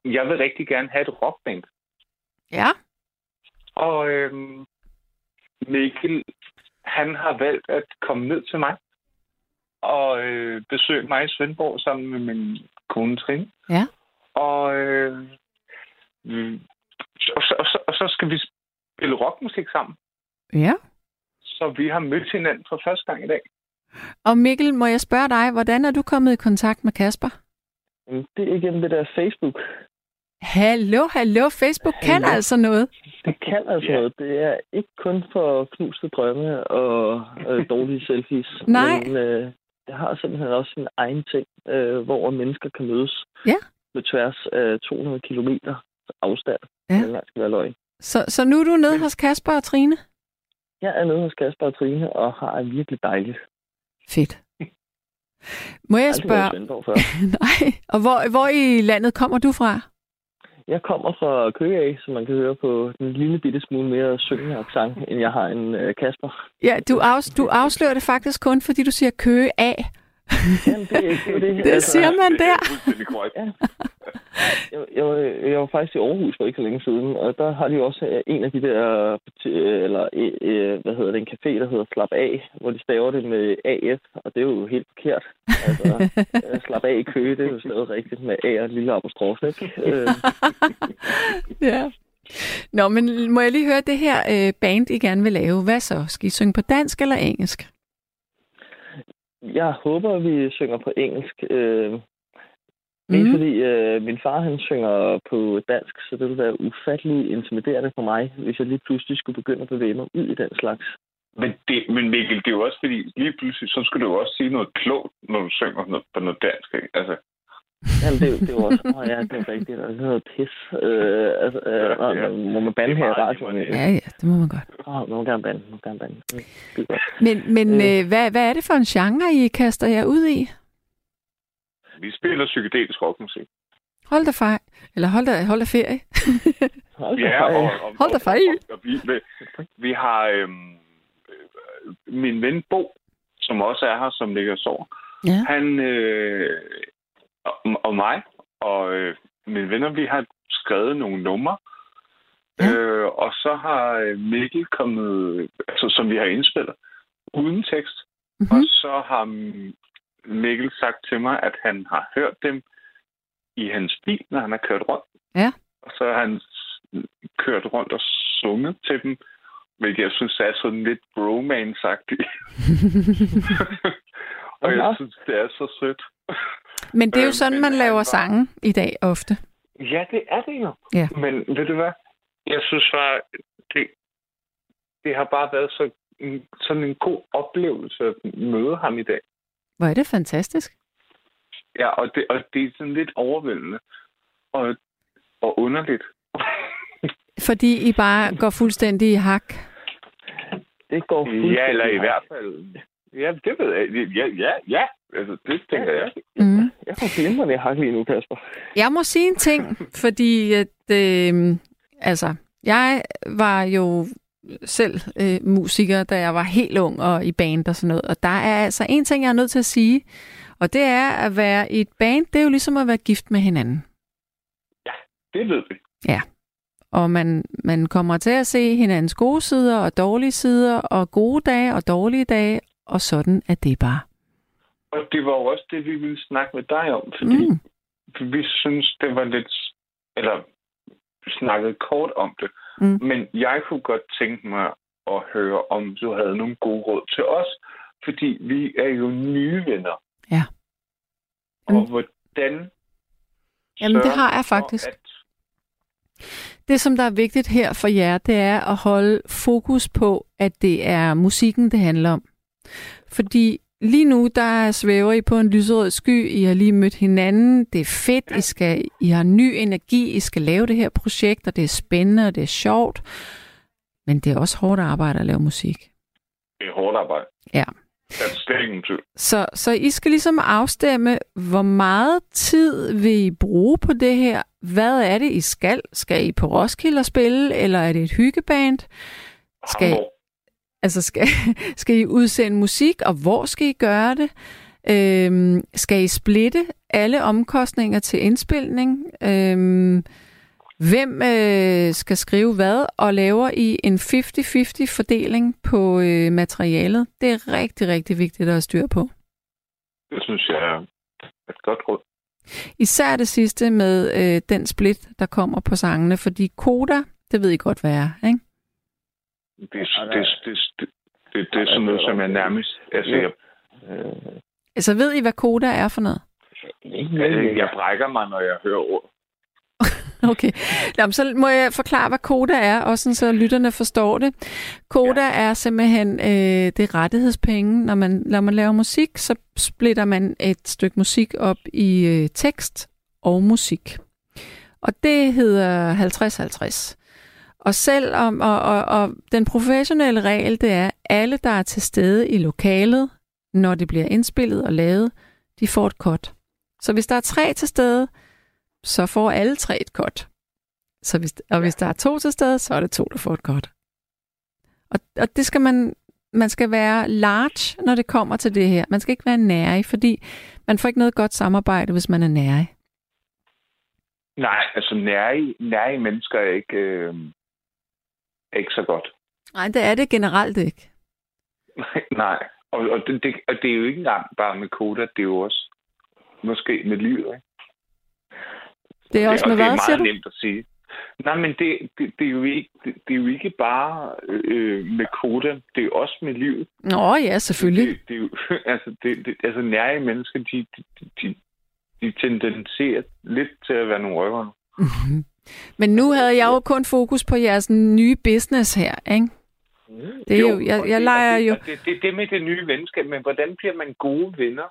jeg vil rigtig gerne have et rockband. Ja. Og øhm, Mikkel, han har valgt at komme ned til mig og øh, besøge mig i Svendborg sammen med min kone Trine. Ja. Og, øh, mm, og, så, og, så, og så skal vi spille rockmusik sammen. Ja. Så vi har mødt hinanden for første gang i dag. Og Mikkel, må jeg spørge dig, hvordan er du kommet i kontakt med Kasper? Det er igennem det der Facebook. Hallo, hallo, Facebook kan Hallo. altså noget. Det kan altså Ja. noget. Det er ikke kun for knuste drømme og øh, dårlige selfies. Nej. Men øh, det har simpelthen også sin egen ting, øh, hvor mennesker kan mødes Ja. med tværs af 200 kilometer afstand. Ja. Det skal være løgn. Så, så nu er du nede hos Kasper og Trine? Jeg er nede hos Kasper og Trine og har det virkelig dejligt. Fedt. Må jeg spørge, nej, og hvor, hvor i landet kommer du fra? Jeg kommer fra Køge af, så man kan høre på den lille bitte smule mere syngende accent, end jeg har en øh, Kasper. Ja, du, afs, du afslører det faktisk kun, fordi du siger køge af. Jamen, det, er- det, er det, Det siger man Det er der. korrekt. Ja. Jeg, jeg, var- jeg var faktisk i Aarhus for ikke så længe siden, og der har de også øh, en af de der, øh, eller øh, hvad hedder det, en café, der hedder Slap af, hvor de staver det med AF, og det er jo helt forkert. Altså, Slap af i Køge, det er jo stadig rigtigt med A og en lille apostrof, ikke? Ja. Nå, men må jeg lige høre det her øh, band, I gerne vil lave. Hvad så? Skal I synge på dansk eller engelsk? Jeg håber, vi synger på engelsk. Øh, Mm. fordi øh, min far han synger på dansk, så det ville være ufattelig intimiderende for mig, hvis jeg lige pludselig skulle begynde at bevæge mig ud i den slags. Men, det, men Mikkel, det er jo også fordi, lige pludselig, så skal du jo også sige noget klogt, når du synger noget, på noget dansk. Ikke? Altså, Jamen, det, det er jo også... Åh, oh, ja, det er rigtigt. Det er noget pis. Øh, altså, øh, ja, ja. Må man bande her i radioen? Ja, ja, det må man godt. Åh, oh, man må gerne bande. Man må gerne bande. Det er godt. Men, men øh. øh, hvad, hvad er det for en genre, I kaster jer ud i? Vi spiller psykedelisk rockmusik. Hold da fej. Eller hold da, hold da ferie. hold da ja, og, og, hold da ferie. Og, og, vi, vi har øhm, min ven Bo, som også er her, som ligger og sover. Ja. Han øh, og, og mig og øh, mine venner, vi har skrevet nogle numre. Ja. Øh, og så har øh, Mikkel kommet, altså som vi har indspillet, uden tekst. Mm-hmm. Og så har Mikkel sagt til mig, at han har hørt dem i hans bil, når han har kørt rundt. Ja. Og så har han kørt rundt og sunget til dem, hvilket jeg synes er sådan lidt bromance-agtigt. og jeg synes, det er så sødt. Men det er jo øh, sådan, man laver sange i dag ofte. Ja, det er det jo. Ja. Men ved du hvad? Jeg synes bare, det, det har bare været så, sådan en god oplevelse at møde ham i dag. Hvor er det fantastisk. Ja, og det, og det er sådan lidt overvældende og, og underligt. Fordi I bare går fuldstændig i hak? Det går fuldstændig Ja, eller i hvert fald... Ja, det ved jeg. Ja, ja, ja. Altså, det tænker jeg. Mm. Jeg får glimrende i hak lige nu, Kasper. Jeg må sige en ting, fordi at, øh, altså, jeg var jo selv øh, musiker, da jeg var helt ung og i band og sådan noget. Og der er altså en ting, jeg er nødt til at sige, og det er at være i et band, det er jo ligesom at være gift med hinanden. Ja, det ved vi. Ja, og man, man kommer til at se hinandens gode sider og dårlige sider, og gode dage og dårlige dage, og sådan er det bare. Og det var jo også det, vi ville snakke med dig om, fordi mm. vi synes, det var lidt... Eller snakkede kort om det. Mm. Men jeg kunne godt tænke mig at høre, om du havde nogle gode råd til os, fordi vi er jo nye venner. Ja. Mm. Og hvordan... Jamen, det har jeg faktisk. At... Det, som der er vigtigt her for jer, det er at holde fokus på, at det er musikken, det handler om. Fordi lige nu, der svæver I på en lyserød sky. I har lige mødt hinanden. Det er fedt. I, skal, I har ny energi. I skal lave det her projekt, og det er spændende, og det er sjovt. Men det er også hårdt arbejde at lave musik. Det er hårdt arbejde. Ja. Så, så I skal ligesom afstemme, hvor meget tid vil I bruge på det her? Hvad er det, I skal? Skal I på Roskilde og spille, eller er det et hyggeband? Skal I, altså skal, skal I udsende musik, og hvor skal I gøre det? Øhm, skal I splitte alle omkostninger til indspilning? Øhm, Hvem øh, skal skrive hvad, og laver I en 50-50 fordeling på øh, materialet? Det er rigtig, rigtig vigtigt at have styr på. Det synes jeg er et godt råd. Især det sidste med øh, den split, der kommer på sangene, fordi koda, det ved I godt, hvad er, ikke? Det, det, det, det, det, det, er sådan noget, som jeg nærmest... Altså, jeg, altså ved I, hvad koda er for noget? Jeg brækker mig, når jeg hører ord. Okay. Jamen, så må jeg forklare, hvad koda er, også sådan, så lytterne forstår det. Koda ja. er simpelthen øh, det rettighedspenge. Når man, når man laver musik, så splitter man et stykke musik op i øh, tekst og musik. Og det hedder 50-50. Og selv om, og, og, og den professionelle regel, det er, alle, der er til stede i lokalet, når det bliver indspillet og lavet, de får et cut. Så hvis der er tre til stede, så får alle tre et godt. Så hvis, og hvis der er to til stede, så er det to, der får et godt. Og, og det skal man, man skal være large, når det kommer til det her. Man skal ikke være nærig, fordi man får ikke noget godt samarbejde, hvis man er nærig. Nej, altså nærig, nærig mennesker er ikke, øh, ikke så godt. Nej, det er det generelt ikke. Nej. Og, og, det, det, og det er jo ikke engang bare med koda, det er jo også måske med livet, ikke? Det er også med hvad, siger du? Det er meget nemt at sige. Nej, men det, det, det, er, jo ikke, det, det er jo ikke bare øh, med koda, det er jo også med livet. Nå ja, selvfølgelig. Det, det er jo, altså, det, det, altså nære mennesker, de, de, de, de tendenserer lidt til at være nogle røvere. Men nu havde jeg jo kun fokus på jeres nye business her, ikke? Det er jo, jo jeg, jeg leger jo... Det, det, det med det nye venskab, men hvordan bliver man gode venner?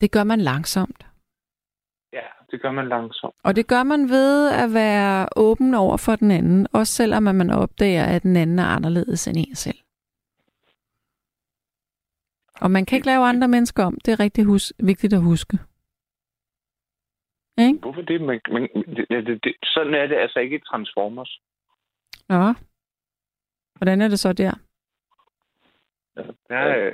Det gør man langsomt. Ja, det gør man langsomt. Og det gør man ved at være åben over for den anden, også selvom man opdager, at den anden er anderledes end en selv. Og man kan ikke lave andre mennesker om. Det er rigtig hus- vigtigt at huske. Ikke? Hvorfor det? Man, man, det, det, det? Sådan er det altså ikke i Transformers. Nå. Hvordan er det så der? Ja, ja.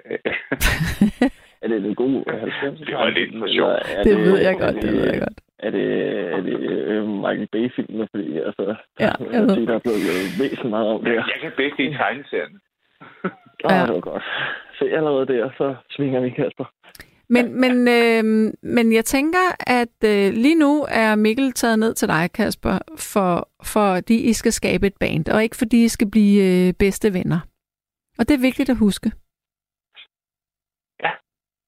er det en god 90 Det var lidt for sjovt. Det, det ved jeg godt, det ved jeg godt. Er det, er det uh, Michael Bay-filmen? Fordi altså, ja, jeg ved. der er blevet væsentligt meget om det Jeg kan bedst lide tegneserien. Ja. Oh, det var godt. Se allerede der, så svinger vi Kasper. Men, men, øh, men jeg tænker, at øh, lige nu er Mikkel taget ned til dig, Kasper, for, fordi I skal skabe et band, og ikke fordi I skal blive øh, bedste venner. Og det er vigtigt at huske. Ja.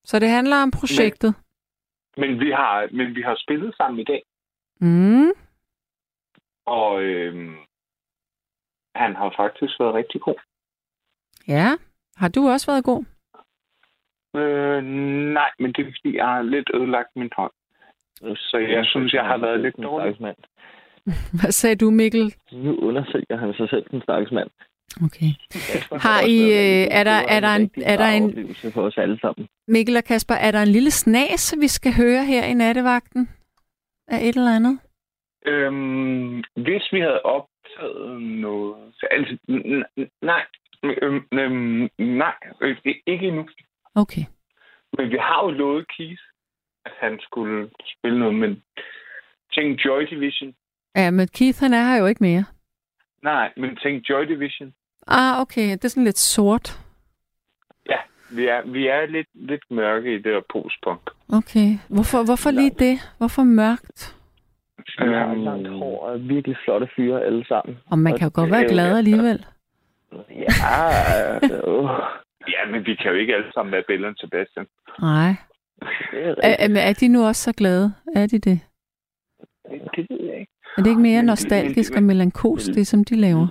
Så det handler om projektet. Men, men, vi, har, men vi har spillet sammen i dag. Mm. Og øh, han har faktisk været rigtig god. Ja. Har du også været god? Øh, nej, men det er fordi, jeg har lidt ødelagt min hånd. Så jeg synes, jeg har været lidt dårlig. Mand. Hvad sagde du, Mikkel? Nu undersøger han sig selv, den stakkels mand. Okay. Har I, øh, er der, er der en, er der en, for os alle sammen. Mikkel og Kasper, er der en lille snas, vi skal høre her i nattevagten? Af et eller andet? Øhm, hvis vi havde optaget noget... Altså, nej, øhm, øhm, nej, øh, ikke endnu. Okay. Men vi har jo lovet Keith, at han skulle spille noget, men tænk Joy Division. Ja, men Keith, han er her jo ikke mere. Nej, men tænk Joy Division. Ah, okay. Det er sådan lidt sort. Ja, vi er, vi er lidt, lidt mørke i det her postpunk. Okay. Hvorfor, hvorfor lige det? Hvorfor mørkt? Vi har um, langt hår og virkelig flotte fyre alle sammen. Og man kan jo godt være glad alligevel. Ja, øh, Ja, men vi kan jo ikke alle sammen være Bellen Sebastian. Nej. er, er, er de nu også så glade? Er de det? Det ved jeg ikke. Er det ikke mere men, nostalgisk men, og melankolsk, det som de laver?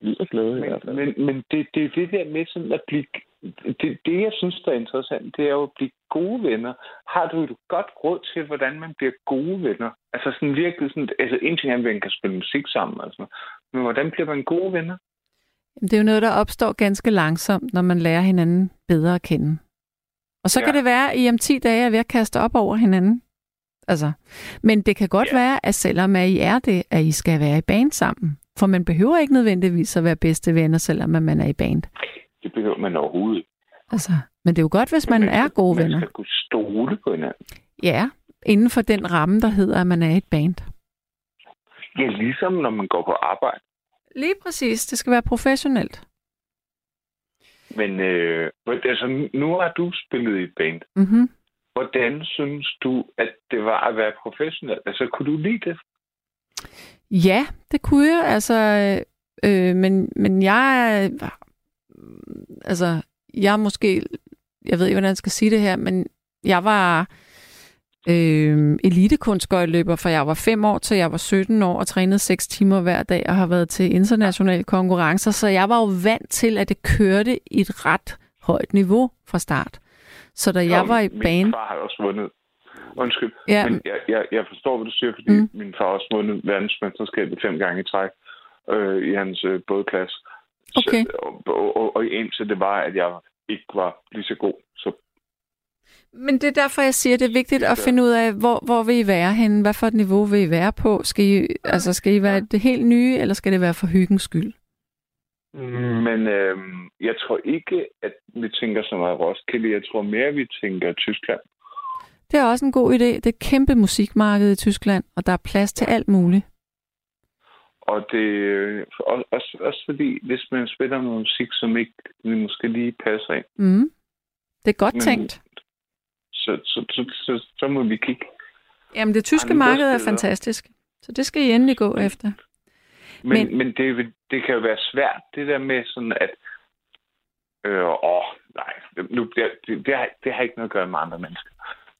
Lyder glade i hvert fald. Men, men det, det er det der med sådan at blive... Det, det, jeg synes, der er interessant, det er jo at blive gode venner. Har du et godt råd til, hvordan man bliver gode venner? Altså sådan virkelig sådan... Altså en ting er, at man kan spille musik sammen, altså, men hvordan bliver man gode venner? Det er jo noget, der opstår ganske langsomt, når man lærer hinanden bedre at kende. Og så ja. kan det være, at I om 10 dage er ved at kaste op over hinanden. Altså, men det kan godt ja. være, at selvom at I er det, at I skal være i band sammen. For man behøver ikke nødvendigvis at være bedste venner, selvom man er i band. Det behøver man overhovedet. Altså, men det er jo godt, hvis man, man er gode man venner. Man skal kunne stole på hinanden. Ja, inden for den ramme, der hedder, at man er et band. Ja, ligesom når man går på arbejde. Lige præcis. Det skal være professionelt. Men øh, altså, nu har du spillet i et band. Mm-hmm. Hvordan synes du, at det var at være professionel? Altså, kunne du lide det? Ja, det kunne jeg. Altså, øh, men, men jeg altså, jeg måske, jeg ved ikke, hvordan jeg skal sige det her, men jeg var øh, elitekunstgøjløber, for jeg var 5 år til jeg var 17 år og trænede 6 timer hver dag og har været til internationale konkurrencer, så jeg var jo vant til, at det kørte i et ret højt niveau fra start. Så da jeg var i bane... Min far har også vundet. Undskyld, ja. men jeg, jeg, jeg forstår, hvad du siger, fordi mm. min far har også vundet verdensmesterskabet fem gange i træk øh, i hans øh, bådklasse. Okay. Så, og, og, og, og indtil det var, at jeg ikke var lige så god, så men det er derfor, jeg siger, at det er vigtigt at finde ud af, hvor, hvor vil I være henne? Hvad for et niveau vil I være på? Skal I, altså, skal I være det helt nye, eller skal det være for hyggens skyld? Men øh, jeg tror ikke, at vi tænker så meget Roskilde. Jeg tror mere, at vi tænker Tyskland. Det er også en god idé. Det er et kæmpe musikmarked i Tyskland, og der er plads til alt muligt. Og det også, også fordi, hvis man spiller noget musik, som ikke måske lige passer ind. Mm. Det er godt Men, tænkt så, så, så, så, så må vi kigge. Jamen, det tyske marked er fantastisk, så det skal I endelig gå men, efter. Men, men, men det, det kan jo være svært, det der med sådan, at øh, åh, nej, nu, det, det, det, har, det har ikke noget at gøre med andre mennesker.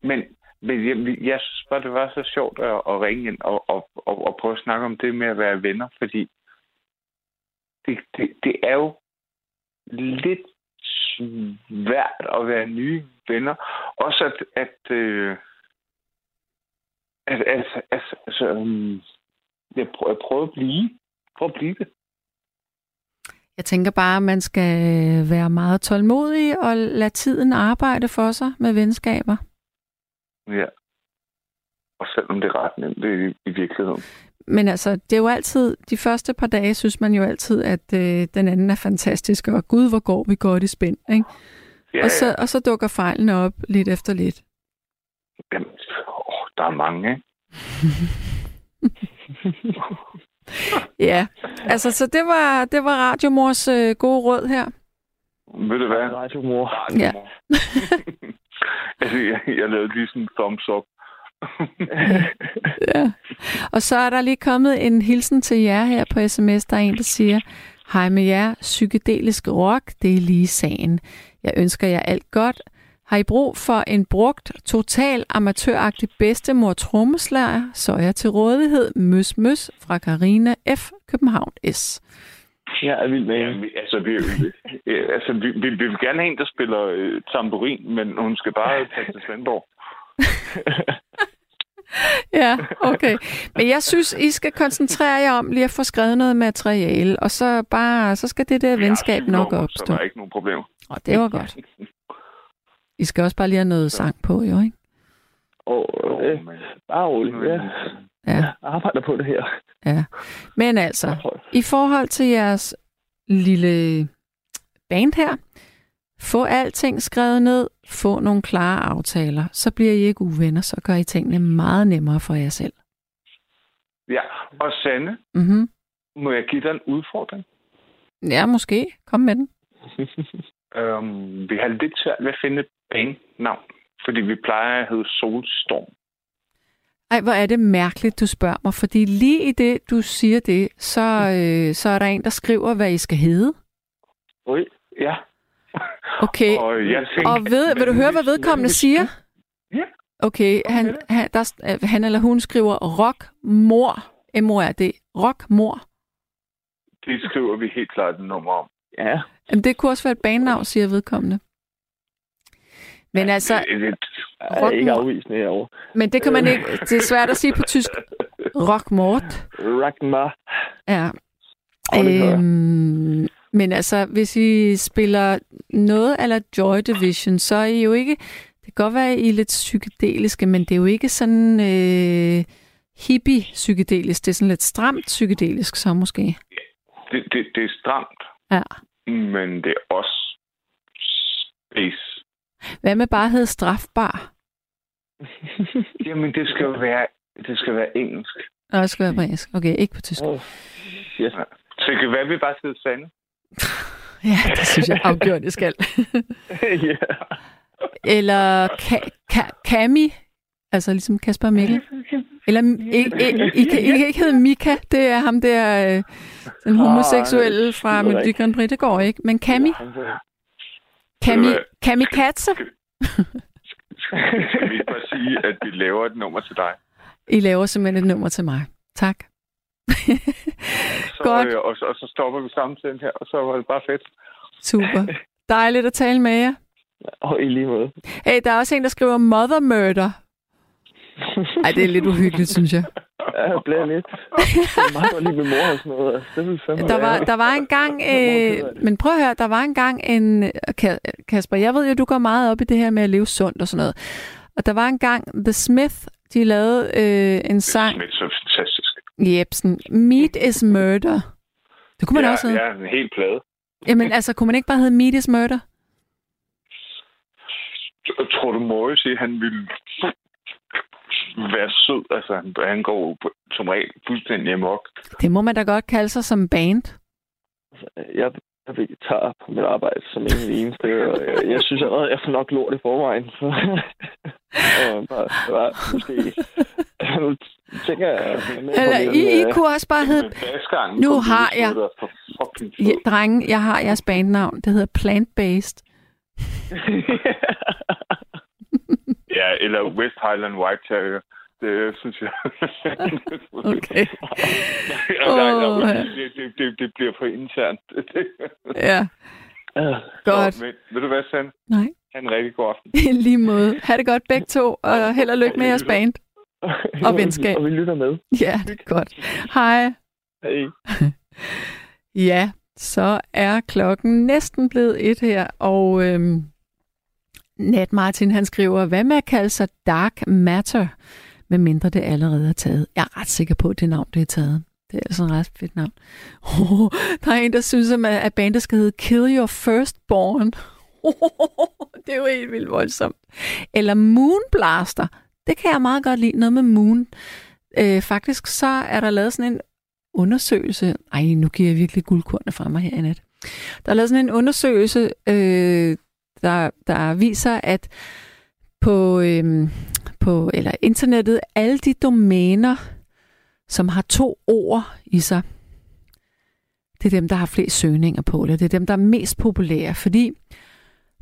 Men Men jeg, jeg synes bare, det var så sjovt at, at ringe ind og, og, og, og prøve at snakke om det med at være venner, fordi det, det, det er jo lidt svært at være nye venner. Også at, at, øh, at, at, at altså, um, jeg prøver, jeg prøver at blive. Prøv at blive det. Jeg tænker bare, at man skal være meget tålmodig og lade tiden arbejde for sig med venskaber. Ja. Og selvom det er ret nemt det i, i virkeligheden. Men altså, det er jo altid, de første par dage synes man jo altid, at øh, den anden er fantastisk, og gud, hvor går vi godt i spænd, ikke? Ja, og, så, og så dukker fejlene op lidt efter lidt. Jamen, åh, der er mange, ikke? ja, altså, så det var, det var radiomors øh, gode råd her. Ved du hvad? Radiomor. Radiomor. Ja. altså, jeg, jeg lavede lige sådan en thumbs up. ja. Og så er der lige kommet en hilsen til jer her på sms. Der er en, der siger, Hej med jer, psykedelisk rock, det er lige sagen. Jeg ønsker jer alt godt. Har I brug for en brugt, total amatøragtig bedstemor trommeslager, så er jeg til rådighed møs møs fra Karina F. København S. Jeg er vild med ja, altså, vi, altså, vi, vi, vi vil gerne have en, der spiller øh, tamburin, men hun skal bare tage til Svendborg. ja, okay. Men jeg synes, I skal koncentrere jer om lige at få skrevet noget materiale, og så bare, så skal det der venskab nok opstå. Så der er ikke nogen problem. Og det var godt. I skal også bare lige have noget sang på, jo, ikke? Åh, oh, øh, bare roligt, ja. Ja. Jeg arbejder på det her. Ja. Men altså, i forhold til jeres lille band her, få alting skrevet ned, få nogle klare aftaler, så bliver I ikke uvenner, så gør I tingene meget nemmere for jer selv. Ja, og Sande, mm-hmm. må jeg give dig en udfordring? Ja, måske. Kom med den. øhm, vi har lidt svært ved at finde et bandnavn, fordi vi plejer at hedde Solstorm. Ej, hvor er det mærkeligt, du spørger mig, fordi lige i det, du siger det, så, øh, så er der en, der skriver, hvad I skal hedde. Oj, ja. Okay, og, jeg tænkte, og ved, vil du høre, hvad vedkommende siger? Ja. Okay, han, han, der, han eller hun skriver rock mor, M-O-R-D, rock mor. Det skriver vi helt klart et nummer om. Ja. Jamen, det kunne også være et bandnavn, siger vedkommende. Men ja, altså... Det, det, jeg er ikke afvisende herovre. Men det kan man ikke... Det er svært at sige på tysk. Rockmort. Rockmort. Ja. Øhm, men altså, hvis I spiller noget eller Joy Division, så er I jo ikke... Det kan godt være, at I er lidt psykedeliske, men det er jo ikke sådan øh, hippie-psykedelisk. Det er sådan lidt stramt psykedelisk, så måske. Det, det, det er stramt. Ja. Men det er også space. Hvad med bare hedde strafbar? Jamen, det skal jo være, det skal være engelsk. Nå, det skal være på engelsk. Okay, ikke på tysk. Oh, yes. Så det kan være, vi bare skal sande. Ja, det synes jeg afgjort, det skal. ja. Eller ka- ka- Kami, altså ligesom Kasper Mikkel. Eller I, I, I, kan, I kan ikke hedde Mika, det er ham der, øh, den homoseksuelle fra Melodi Grand Prix, det går ikke. Men Kami? Kami, Kami Katze? Skal vi bare sige, at vi laver et nummer til dig? I laver simpelthen et nummer til mig. Tak. så, Godt. Øh, og, så, og så stopper vi samtalen her, og så var det bare fedt. Super. Dejligt at tale med jer. Og i lige måde. Hey, der er også en, der skriver Mother Murder. Ej, det er lidt uhyggeligt, synes jeg. Ja, jeg bliver lidt. Det er meget lige med mor og sådan noget. Det der, var, der var en gang... Øh, men prøv at høre, der var en gang en... Kasper, jeg ved jo, du går meget op i det her med at leve sundt og sådan noget. Og der var en gang The Smith, de lavede øh, en sang... Smith. Jebsen. Meat is murder. Det kunne man ja, også hedde. Ja, en helt plade. Jamen altså, kunne man ikke bare hedde Meat is murder? Tror du, Morris han ville være sød. Altså, han, han går som regel fuldstændig amok. Det må man da godt kalde sig som band. Jeg er vegetar på mit arbejde som en af de eneste, og jeg, jeg synes allerede, jeg får nok lort i forvejen. og bare, bare, måske... tænker jeg... Eller, I, I kunne også bare hedde... Nu har jeg... Ja, drenge, jeg har jeres bandnavn. Det hedder Plant Based. Ja, eller West Highland White Terrier. Det synes jeg. okay. nej, nej, nej, det, det, det, det bliver for internt. ja. Godt. Så, men, ved du hvad, Sand? Nej. Ha' en rigtig god aften. I lige måde. Ha' det godt begge to, og held og lykke med jeres band. Og venskab. og vi lytter med. Ja, det er godt. Hej. Hej. ja, så er klokken næsten blevet et her, og øhm, Nat Martin han skriver, hvad med at kalde sig Dark Matter, medmindre det allerede er taget. Jeg er ret sikker på, at det navn det er taget. Det er altså en ret fedt navn. Oh, der er en, der synes, at bandet skal hedde Kill Your Firstborn. Oh, det er jo helt vildt voldsomt. Eller Moon Blaster. Det kan jeg meget godt lide. Noget med Moon. Øh, faktisk så er der lavet sådan en undersøgelse. Ej, nu giver jeg virkelig guldkornene fra mig her i nat. Der er lavet sådan en undersøgelse, øh, der, der viser, at på, øh, på eller internettet, alle de domæner, som har to ord i sig, det er dem, der har flest søgninger på det. Det er dem, der er mest populære, fordi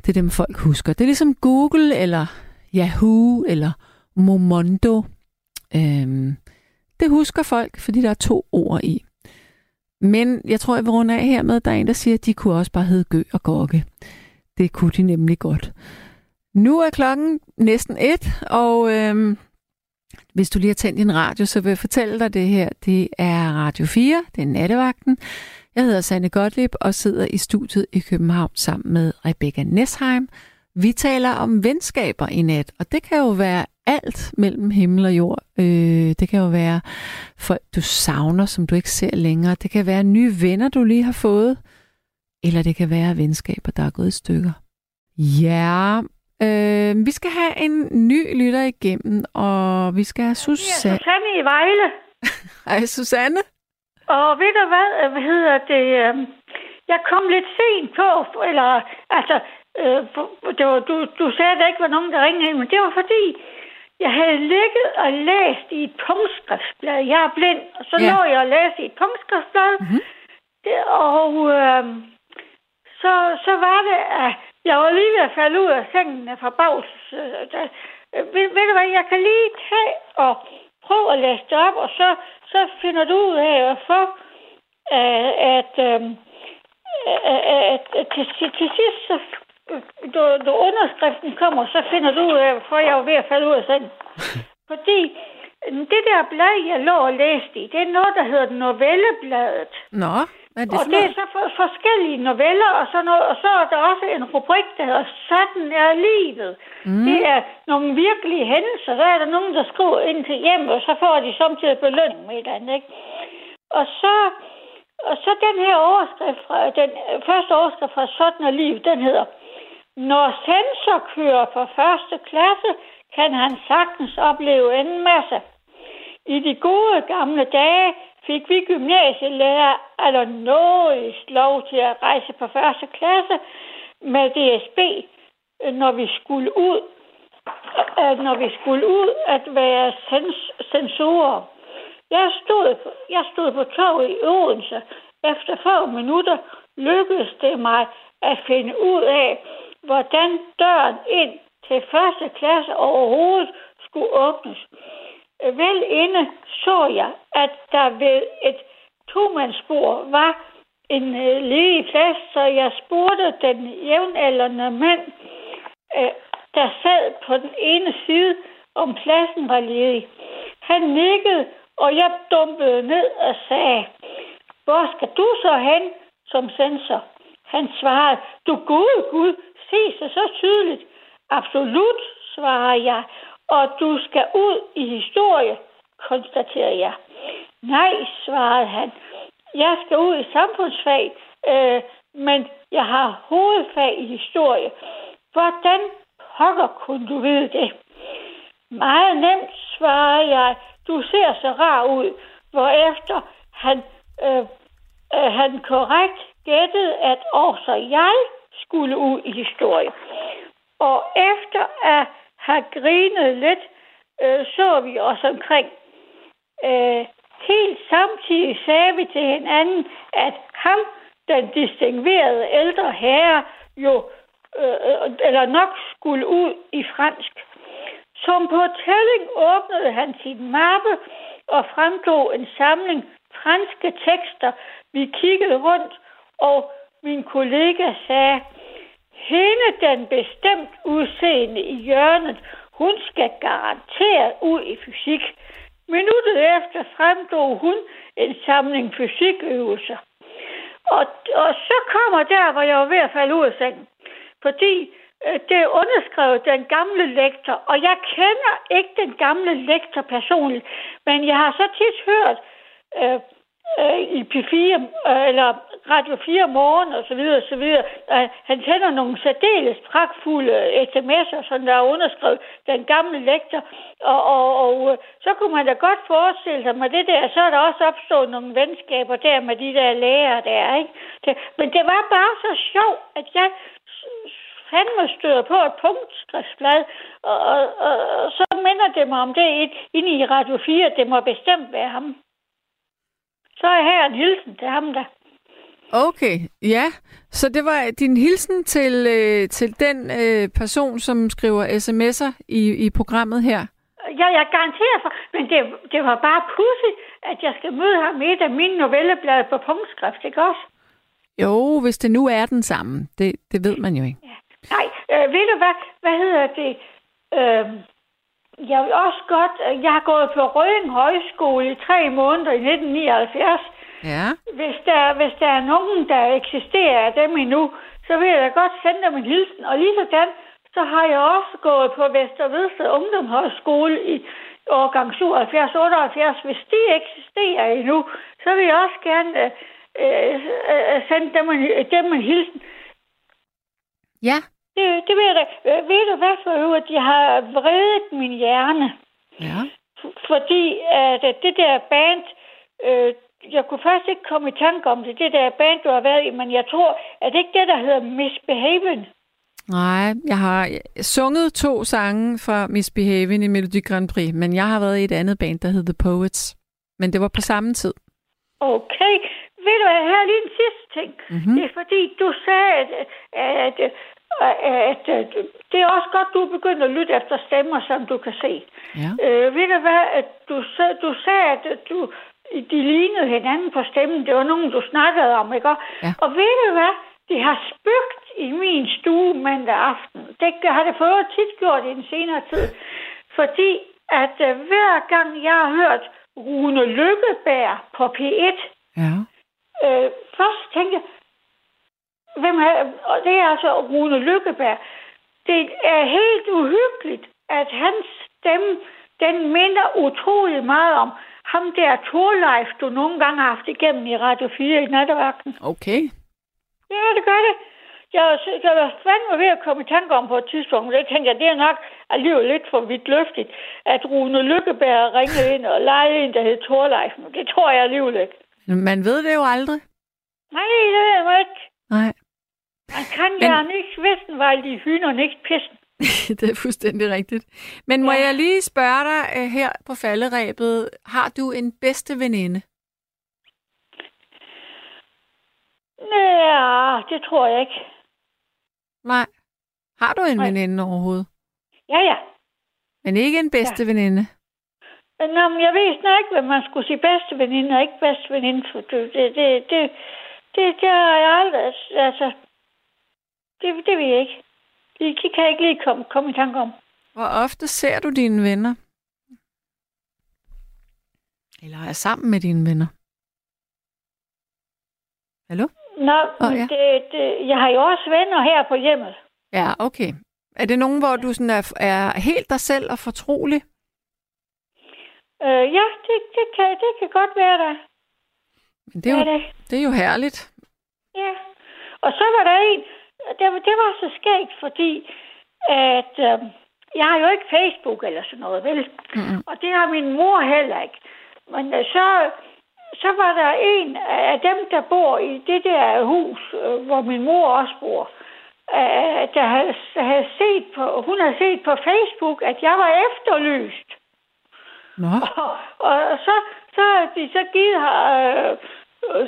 det er dem, folk husker. Det er ligesom Google, eller Yahoo, eller Momondo. Øhm, det husker folk, fordi der er to ord i. Men jeg tror, jeg vil runde af her med, at der er en, der siger, at de kunne også bare hedde Gø og Gokke. Det kunne de nemlig godt. Nu er klokken næsten et, og øhm, hvis du lige har tændt din radio, så vil jeg fortælle dig det her. Det er Radio 4, det er nattevagten. Jeg hedder Sanne Gottlieb og sidder i studiet i København sammen med Rebecca Nesheim. Vi taler om venskaber i nat, og det kan jo være alt mellem himmel og jord. Øh, det kan jo være folk, du savner, som du ikke ser længere. Det kan være nye venner, du lige har fået. Eller det kan være venskaber, der er gået i stykker. Ja, øh, vi skal have en ny lytter igennem, og vi skal have Susanne. Ja, Susanne i Vejle. Hej, Susanne. Og ved du hvad, hvad hedder det? Øhm, jeg kom lidt sent på, eller altså, øh, det var, du, du sagde, at der ikke var nogen, der ringede ind, men det var fordi, jeg havde ligget og læst i et punktskriftsblad. Jeg er blind, og så ja. når jeg at læse i et punktskriftsblad. Mm-hmm. Det, og øh, så, så var det, at jeg var lige ved at falde ud af sengen fra bags. Øh, ved, ved du hvad, jeg kan lige tage og prøve at læse det op, og så, så finder du ud af at få, at, at, øh, at, at, at til, til, til sidst, så du, du underskriften kommer, så finder du ud af, hvorfor jeg var ved at falde ud af sengen. Fordi det der blad, jeg lå og læste i, det er noget, der hedder Novellebladet. Nå, hvad er det Og for det er så for, forskellige noveller, og, sådan noget, og så er der også en rubrik, der hedder Sådan er livet. Mm. Det er nogle virkelige hændelser. Der er der nogen, der skriver ind til hjem, og så får de samtidig belønning med et eller andet, ikke? Og så, og så den her overskrift fra, den første overskrift fra Sådan er livet, den hedder når sensor kører på første klasse, kan han sagtens opleve en masse. I de gode gamle dage fik vi gymnasielærer eller noget lov til at rejse på første klasse med DSB, når vi skulle ud, når vi skulle ud at være sens- sensorer. Jeg stod, jeg stod på toget i Odense. Efter få minutter lykkedes det mig at finde ud af, hvordan døren ind til første klasse overhovedet skulle åbnes. Vel inde så jeg, at der ved et tomandsbord var en øh, ledig plads, så jeg spurgte den jævnaldrende mand, øh, der sad på den ene side, om pladsen var ledig. Han nikkede, og jeg dumpede ned og sagde, hvor skal du så hen som sensor? Han svarede, du gode Gud, ses det så tydeligt? Absolut, svarer jeg. Og du skal ud i historie, konstaterer jeg. Nej, svarede han. Jeg skal ud i samfundsfag, øh, men jeg har hovedfag i historie. Hvordan pokker kunne du vide det? Meget nemt, svarede jeg. Du ser så rar ud. Hvorefter han, øh, øh, han korrekt gættede, at også jeg skulle ud i historien. Og efter at have grinet lidt, øh, så vi os omkring. Øh, helt samtidig sagde vi til hinanden, at ham, den distinguerede ældre herre, jo øh, øh eller nok skulle ud i fransk. Som på tælling åbnede han sin mappe og fremdrog en samling franske tekster. Vi kiggede rundt, og min kollega sagde, hende den bestemt udseende i hjørnet, hun skal garanteret ud i fysik. Minuttet efter fremdrog hun en samling fysikøvelser. Og, og så kommer der, hvor jeg var ved at falde ud af sengen. Fordi øh, det er underskrevet den gamle lektor, og jeg kender ikke den gamle lektor personligt, men jeg har så tit hørt øh, øh, i P4 øh, eller Radio 4 morgen og så videre, og så videre. Øh, han sender nogle særdeles pragtfulde sms'er, som der er underskrevet den gamle lektor, og, og, og øh, så kunne man da godt forestille sig med det der, så er der også opstået nogle venskaber der med de der lærere der, ikke? Det, men det var bare så sjovt, at jeg fandme støder på et punktskriftsblad, og, og, og, og så minder det mig om det inde i Radio 4, det må bestemt være ham. Så er her en hilsen til ham der. Okay, ja. Så det var din hilsen til, øh, til den øh, person, som skriver sms'er i, i programmet her? Ja, jeg garanterer for, men det, det var bare pudsigt, at jeg skal møde ham i et af mine novelleblade på punktskrift, ikke også? Jo, hvis det nu er den samme. Det, det ved man jo ikke. Ja. Nej, øh, ved du hvad? Hvad hedder det? Øh, jeg vil også godt... Øh, jeg har gået på Røden Højskole i tre måneder i 1979. Ja. Hvis der, hvis der er nogen, der eksisterer af dem endnu, så vil jeg da godt sende dem en hilsen. Og lige sådan, så har jeg også gået på Vestervedsted Ungdomshøjskole i årgang 77-78. Hvis de eksisterer endnu, så vil jeg også gerne øh, øh, sende dem en, dem en hilsen. Ja. Det, det ved jeg da. Øh, ved du hvad for øvrigt? Jeg har vredet min hjerne. Ja. Fordi at det der band, øh, jeg kunne faktisk ikke komme i tanke om det, det der band, du har været i, men jeg tror, at det ikke det, der hedder Misbehaven. Nej, jeg har sunget to sange fra Misbehaven i Melodi Grand Prix, men jeg har været i et andet band, der hed The Poets. Men det var på samme tid. Okay. Ved du her er lige en sidste ting. Mm-hmm. Det er fordi, du sagde, at, at, at, at, at det er også godt, du er begyndt at lytte efter stemmer, som du kan se. Ja. Øh, ved du hvad, at du, du sagde, at du, de lignede hinanden på stemmen. Det var nogen, du snakkede om, ikke? Ja. Og ved du hvad? Det har spøgt i min stue mandag aften. Det har det fået tit gjort i den senere tid. Fordi at uh, hver gang jeg har hørt Rune Lykkeberg på P1, ja. øh, først tænkte jeg, hvem er, og det er altså Rune Lykkeberg. Det er helt uhyggeligt, at hans stemme, den minder utrolig meget om ham der Torleif, du nogle gange har haft igennem i Radio 4 i nattevagten. Okay. Ja, det gør det. Jeg, jeg var fandme ved at komme i tanke om på et tidspunkt, det tænker jeg, det er nok alligevel lidt for vidt løftigt, at Rune Lykkeberg ringede ind og lejede en, der hed Torleif. Men det tror jeg alligevel ikke. Man ved det jo aldrig. Nej, det ved jeg ikke. Nej. Man kan Men... ja ikke wissen, weil die Hühner nicht pissen. det er fuldstændig rigtigt. Men må ja. jeg lige spørge dig uh, her på falderæbet, har du en bedste veninde? Nej, det tror jeg ikke. Nej. Har du en Nej. veninde overhovedet? Ja, ja. Men ikke en bedste ja. veninde? Nå, men jeg ved snart ikke, hvad man skulle sige bedste veninde og ikke bedste veninde. For det, det, det, det, det, det har jeg aldrig... Altså, det, det ved jeg ikke. Det kan jeg ikke lige komme, komme i tanke om. Hvor ofte ser du dine venner? Eller er sammen med dine venner? Hallo? Nå, oh, ja. det, det, jeg har jo også venner her på hjemmet. Ja, okay. Er det nogen, hvor du sådan er, er helt dig selv og fortrolig? Øh, ja, det, det, kan, det kan godt være der. Men det er, jo, det. det er jo herligt. Ja. Og så var der en, det, det var så skægt, fordi at øh, jeg har jo ikke Facebook eller sådan noget, vel? Mm-hmm. Og det har min mor heller ikke. Men øh, så, så var der en af dem, der bor i det der hus, øh, hvor min mor også bor, øh, der havde, havde set på, hun havde set på Facebook, at jeg var efterlyst. Nå. Og, og så, så de så givet øh,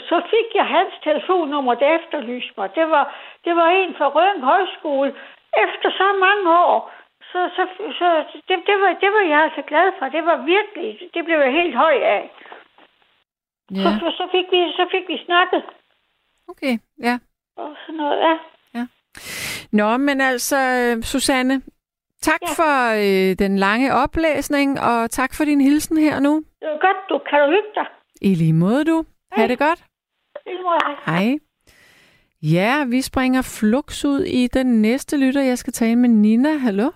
så fik jeg hans telefonnummer, der efterlyste mig. Det var, det var en fra Røden Højskole. Efter så mange år, så, så, så det, det, var, det var jeg altså glad for. Det var virkelig, det blev jeg helt høj af. Ja. Så, så, fik vi, så fik vi snakket. Okay, ja. Og sådan noget, ja. ja. Nå, men altså, Susanne, tak ja. for øh, den lange oplæsning, og tak for din hilsen her nu. Det var godt, du kan du hygge dig. I lige måde, du. Ha' det godt. Hej. Hej. Ja, vi springer flux ud i den næste lytter. Jeg skal tale med Nina. Hallo?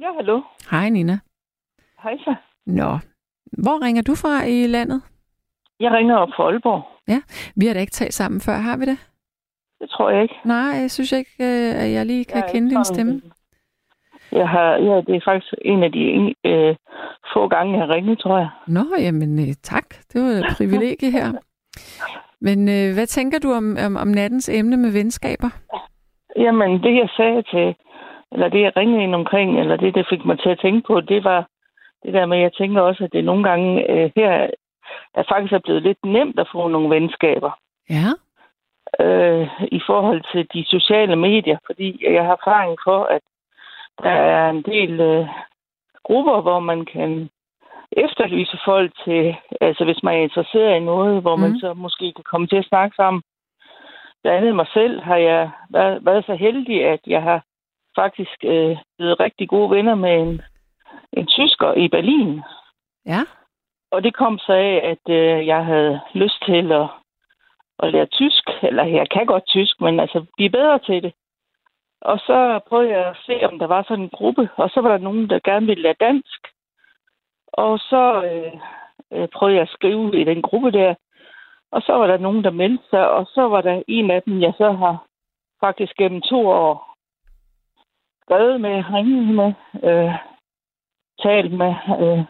Ja, hallo. Hej, Nina. Hej så. Nå, hvor ringer du fra i landet? Jeg ringer op fra Aalborg. Ja, vi har da ikke talt sammen før, har vi det? Det tror jeg ikke. Nej, jeg synes ikke, øh, at jeg lige kan jeg kende din stemme. Jeg har, ja, det er faktisk en af de øh, få gange, jeg har ringet, tror jeg. Nå, jamen øh, tak. Det var et privilegie her. Men øh, hvad tænker du om, om, om nattens emne med venskaber? Jamen, det jeg sagde til, eller det jeg ringede ind omkring, eller det, der fik mig til at tænke på, det var det der med, at jeg tænker også, at det nogle gange øh, her er faktisk er blevet lidt nemt at få nogle venskaber. Ja. Øh, I forhold til de sociale medier, fordi jeg har erfaring for, at der er en del øh, grupper, hvor man kan efterlyse folk til, altså hvis man er interesseret i noget, hvor mm. man så måske kan komme til at snakke sammen. Blandt andet mig selv har jeg været, været så heldig, at jeg har faktisk øh, blevet rigtig gode venner med en, en tysker i Berlin. Ja. Og det kom så af, at øh, jeg havde lyst til at, at lære tysk. Eller jeg kan godt tysk, men altså blive bedre til det. Og så prøvede jeg at se, om der var sådan en gruppe. Og så var der nogen, der gerne ville lære dansk. Og så øh, øh, prøvede jeg at skrive i den gruppe der. Og så var der nogen, der meldte sig. Og så var der en af dem, jeg så har faktisk gennem to år skrevet med, ringet med, øh, talt med. Øh,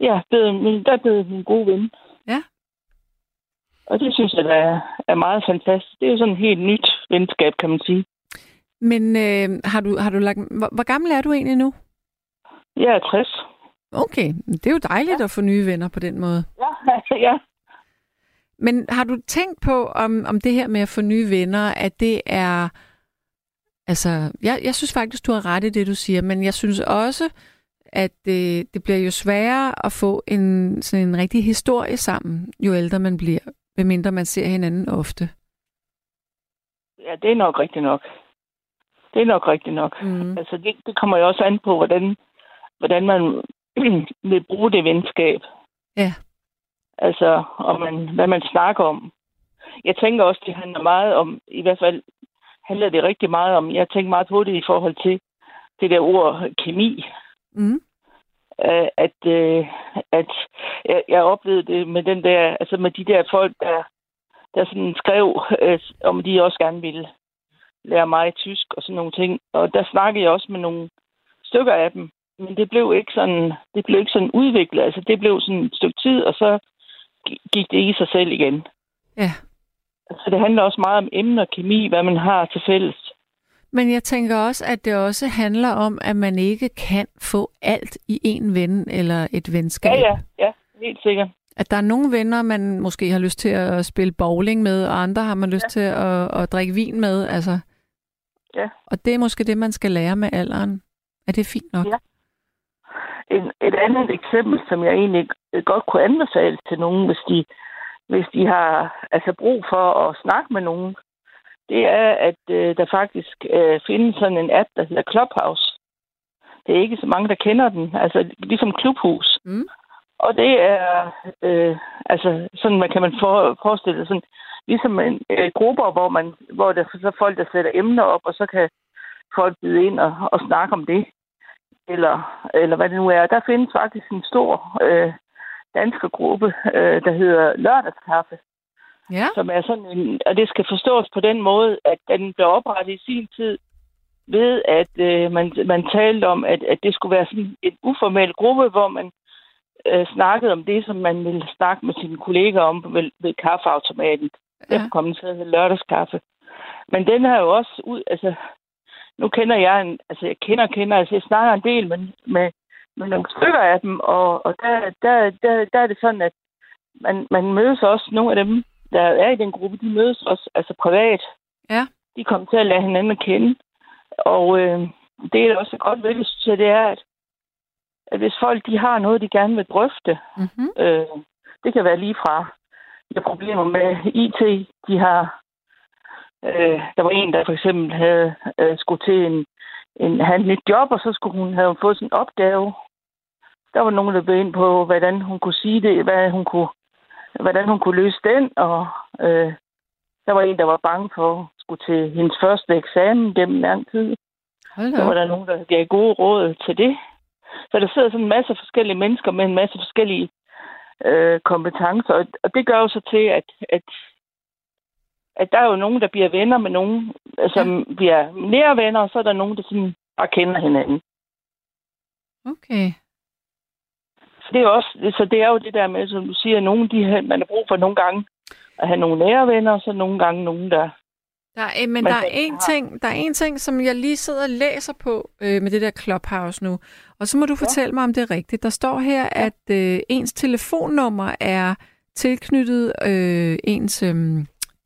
ja, blevet, der blev en god ven. Ja. Og det synes jeg, der er, er meget fantastisk. Det er jo sådan et helt nyt venskab, kan man sige. Men øh, har, du, har du lagt... Hvor, hvor gammel er du egentlig nu? Jeg er 60. Okay, det er jo dejligt ja. at få nye venner på den måde. Ja, ja. Men har du tænkt på, om, om det her med at få nye venner, at det er... Altså, jeg, jeg synes faktisk, du har ret i det, du siger, men jeg synes også, at det, det bliver jo sværere at få en, sådan en rigtig historie sammen, jo ældre man bliver, medmindre man ser hinanden ofte. Ja, det er nok rigtigt nok. Det er nok rigtigt nok. Mm. Altså, det, det kommer jo også an på, hvordan, hvordan man vil bruge det venskab. Ja. Altså, om man, hvad man snakker om. Jeg tænker også, det handler meget om, i hvert fald handler det rigtig meget om, jeg tænker meget på det i forhold til det der ord kemi. Mm. Uh, at, uh, at jeg, jeg oplevede det med den der, altså med de der folk, der, der sådan skrev, uh, om de også gerne ville lære mig tysk og sådan nogle ting. Og der snakkede jeg også med nogle stykker af dem, men det blev ikke sådan, det blev ikke sådan udviklet. Altså det blev sådan et stykke tid, og så gik det i sig selv igen. Ja. Altså det handler også meget om emner og kemi, hvad man har til fælles. Men jeg tænker også, at det også handler om, at man ikke kan få alt i en ven eller et venskab. Ja, ja, ja, helt sikkert. At der er nogle venner, man måske har lyst til at spille bowling med, og andre har man lyst ja. til at, at drikke vin med. Altså. Ja. Og det er måske det, man skal lære med alderen. Er det fint nok? Ja. En, et andet eksempel, som jeg egentlig godt kunne anbefale til nogen, hvis de, hvis de har altså brug for at snakke med nogen, det er, at øh, der faktisk øh, findes sådan en app, der hedder Clubhouse. Det er ikke så mange, der kender den. Altså ligesom Klubhus. Mm. Og det er, øh, altså sådan man kan man for, forestille sig, sådan, ligesom en øh, grupper, hvor, man, hvor der så folk, der sætter emner op, og så kan folk byde ind og, og snakke om det. Eller, eller hvad det nu er. Der findes faktisk en stor øh, dansk gruppe, øh, der hedder Lørdagskaffe. Ja. Som er sådan en, og det skal forstås på den måde, at den blev oprettet i sin tid ved, at øh, man, man talte om, at, at det skulle være sådan en uformel gruppe, hvor man øh, snakkede om det, som man ville snakke med sine kolleger om ved, ved kaffeautomaten. Ja. Derfor kom til lørdagskaffe. Men den har jo også ud, altså, nu kender jeg en, altså jeg kender kender, altså jeg snakker en del med, med, med nogle stykker af dem, og, og der, der, der, der er det sådan, at man, man mødes også, nogle af dem, der er i den gruppe, de mødes også altså privat. Ja. De kommer til at lade hinanden at kende. Og, øh, det er også godt ved, det er, at, at hvis folk de har noget, de gerne vil drøfte, mm-hmm. øh, det kan være lige fra de problemer med IT, de har Øh, der var en, der for eksempel havde øh, skulle til en, en, have et nyt job, og så skulle hun have fået sin opgave. Der var nogen, der blev ind på, hvordan hun kunne sige det, hvad hun kunne, hvordan hun kunne løse den, og øh, der var en, der var bange for at skulle til hendes første eksamen gennem lang tid. Så var der nogen, der gav gode råd til det. Så der sidder sådan en masse forskellige mennesker med en masse forskellige øh, kompetencer, og det gør jo så til, at, at at der er jo nogen, der bliver venner med nogen, som ja. bliver nære venner, og så er der nogen, der sådan bare kender hinanden. Okay. Så det er, også, så det er jo det der med, som du siger, nogen, de, man har brug for nogle gange at have nogle nære venner, og så nogle gange nogen, der... Der er, men der er, en ting, der er en ting, som jeg lige sidder og læser på øh, med det der Clubhouse nu. Og så må du fortælle ja. mig, om det er rigtigt. Der står her, at øh, ens telefonnummer er tilknyttet øh, ens... Øh,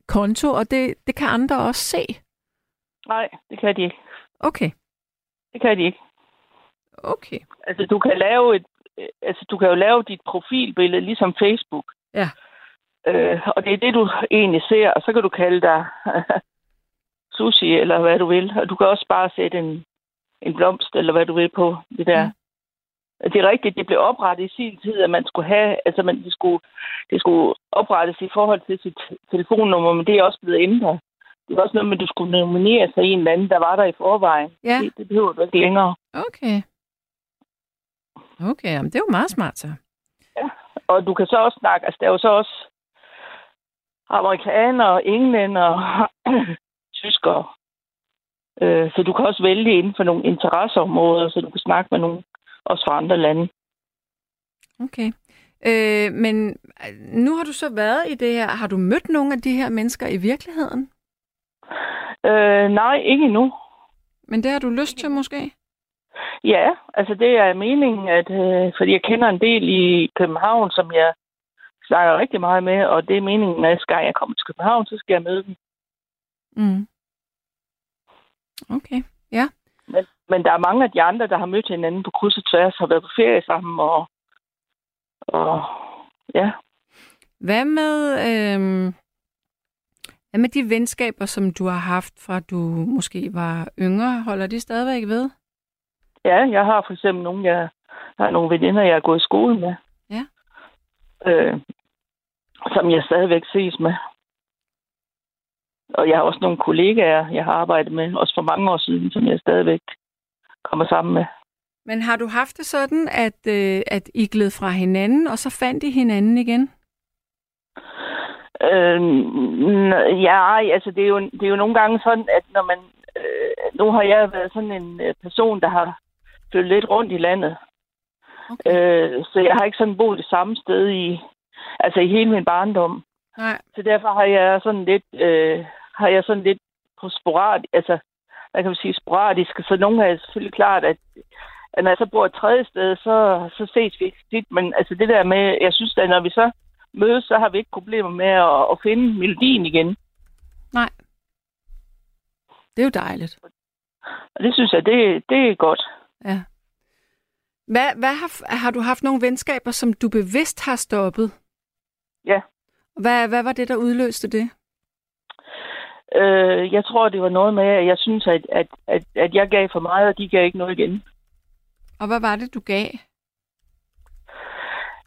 konto, og det, det kan andre også se? Nej, det kan de ikke. Okay. Det kan de ikke. Okay. Altså, du kan lave et, altså, du kan jo lave dit profilbillede, ligesom Facebook. Ja. Øh, og det er det, du egentlig ser, og så kan du kalde dig sushi, eller hvad du vil. Og du kan også bare sætte en, en blomst, eller hvad du vil på det der. Mm det er rigtigt, det blev oprettet i sin tid, at man skulle have, altså man, det, skulle, det skulle oprettes i forhold til sit telefonnummer, men det er også blevet ændret. Det var også noget med, at du skulle nominere sig i en eller anden, der var der i forvejen. Ja. Det, det behøver du ikke længere. Okay. Okay, jamen det er jo meget smart så. Ja, og du kan så også snakke, altså der er jo så også amerikanere, englænder, tyskere. Øh, så du kan også vælge inden for nogle interesseområder, så du kan snakke med nogle også fra andre lande. Okay. Øh, men øh, nu har du så været i det her. Har du mødt nogle af de her mennesker i virkeligheden? Øh, nej, ikke endnu. Men det har du lyst til måske? Ja, altså det er meningen, at øh, fordi jeg kender en del i København, som jeg snakker rigtig meget med, og det er meningen, at skal jeg komme til København, så skal jeg møde dem. Mm. Okay, ja. Men, men der er mange af de andre, der har mødt hinanden på kryds og tværs, har været på ferie sammen, og, og ja. Hvad med, øh, hvad med de venskaber, som du har haft fra du måske var yngre? Holder de stadigvæk ved? Ja, jeg har for eksempel nogle, jeg, jeg har nogle veninder, jeg har gået i skole med. Ja. Øh, som jeg stadigvæk ses med. Og jeg har også nogle kollegaer, jeg har arbejdet med, også for mange år siden, som jeg stadigvæk kommer sammen med. Men har du haft det sådan, at, øh, at I gled fra hinanden, og så fandt I hinanden igen? Øh, ja, altså det er, jo, det er jo nogle gange sådan, at når man... Øh, nu har jeg været sådan en øh, person, der har flyttet lidt rundt i landet. Okay. Øh, så jeg har ikke sådan boet det samme sted i, altså i hele min barndom. Nej. Så derfor har jeg sådan lidt, øh, har jeg sådan lidt på sporad, altså hvad kan man sige, sporadisk. Så nogle er selvfølgelig klart, at, at når jeg så bor et tredje sted, så, så ses vi ikke tit. Men altså det der med, jeg synes at når vi så mødes, så har vi ikke problemer med at, at finde melodien igen. Nej. Det er jo dejligt. Og det synes jeg, det, det er godt. Ja. Hvad, hvad har, har du haft nogle venskaber, som du bevidst har stoppet? Ja. Hvad, hvad var det, der udløste det? Øh, jeg tror, det var noget med, at jeg synes, at, at, at, at jeg gav for meget, og de gav ikke noget igen. Og hvad var det, du gav?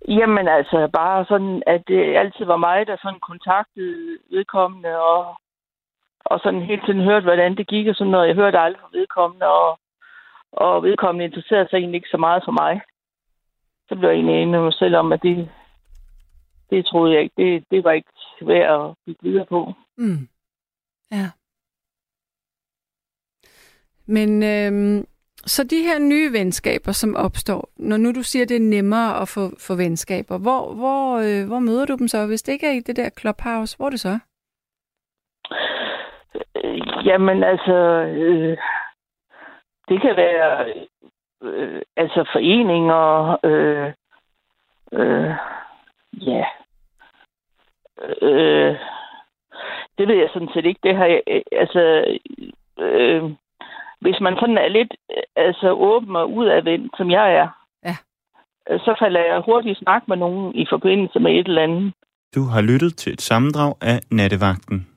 Jamen altså, bare sådan, at det altid var mig, der sådan kontaktede vedkommende, og, og sådan hele tiden hørte, hvordan det gik, og sådan noget. Jeg hørte aldrig fra vedkommende, og, og vedkommende interesserede sig egentlig ikke så meget for mig. Så blev jeg egentlig enig med mig selv om, at det, det troede jeg ikke, det, det var ikke værd at bygge videre på. Mm. Ja. Men øhm, så de her nye venskaber, som opstår, når nu du siger, det er nemmere at få, få venskaber, hvor, hvor, øh, hvor møder du dem så? Hvis det ikke er i det der clubhouse, hvor er det så? Øh, jamen altså, øh, det kan være øh, altså foreninger, øh, øh, ja, øh, det ved jeg sådan set ikke. Det har jeg, øh, altså, øh, hvis man sådan er lidt øh, altså, åben og udadvendt, som jeg er, ja. Øh, så falder jeg hurtigt snak med nogen i forbindelse med et eller andet. Du har lyttet til et sammendrag af Nattevagten.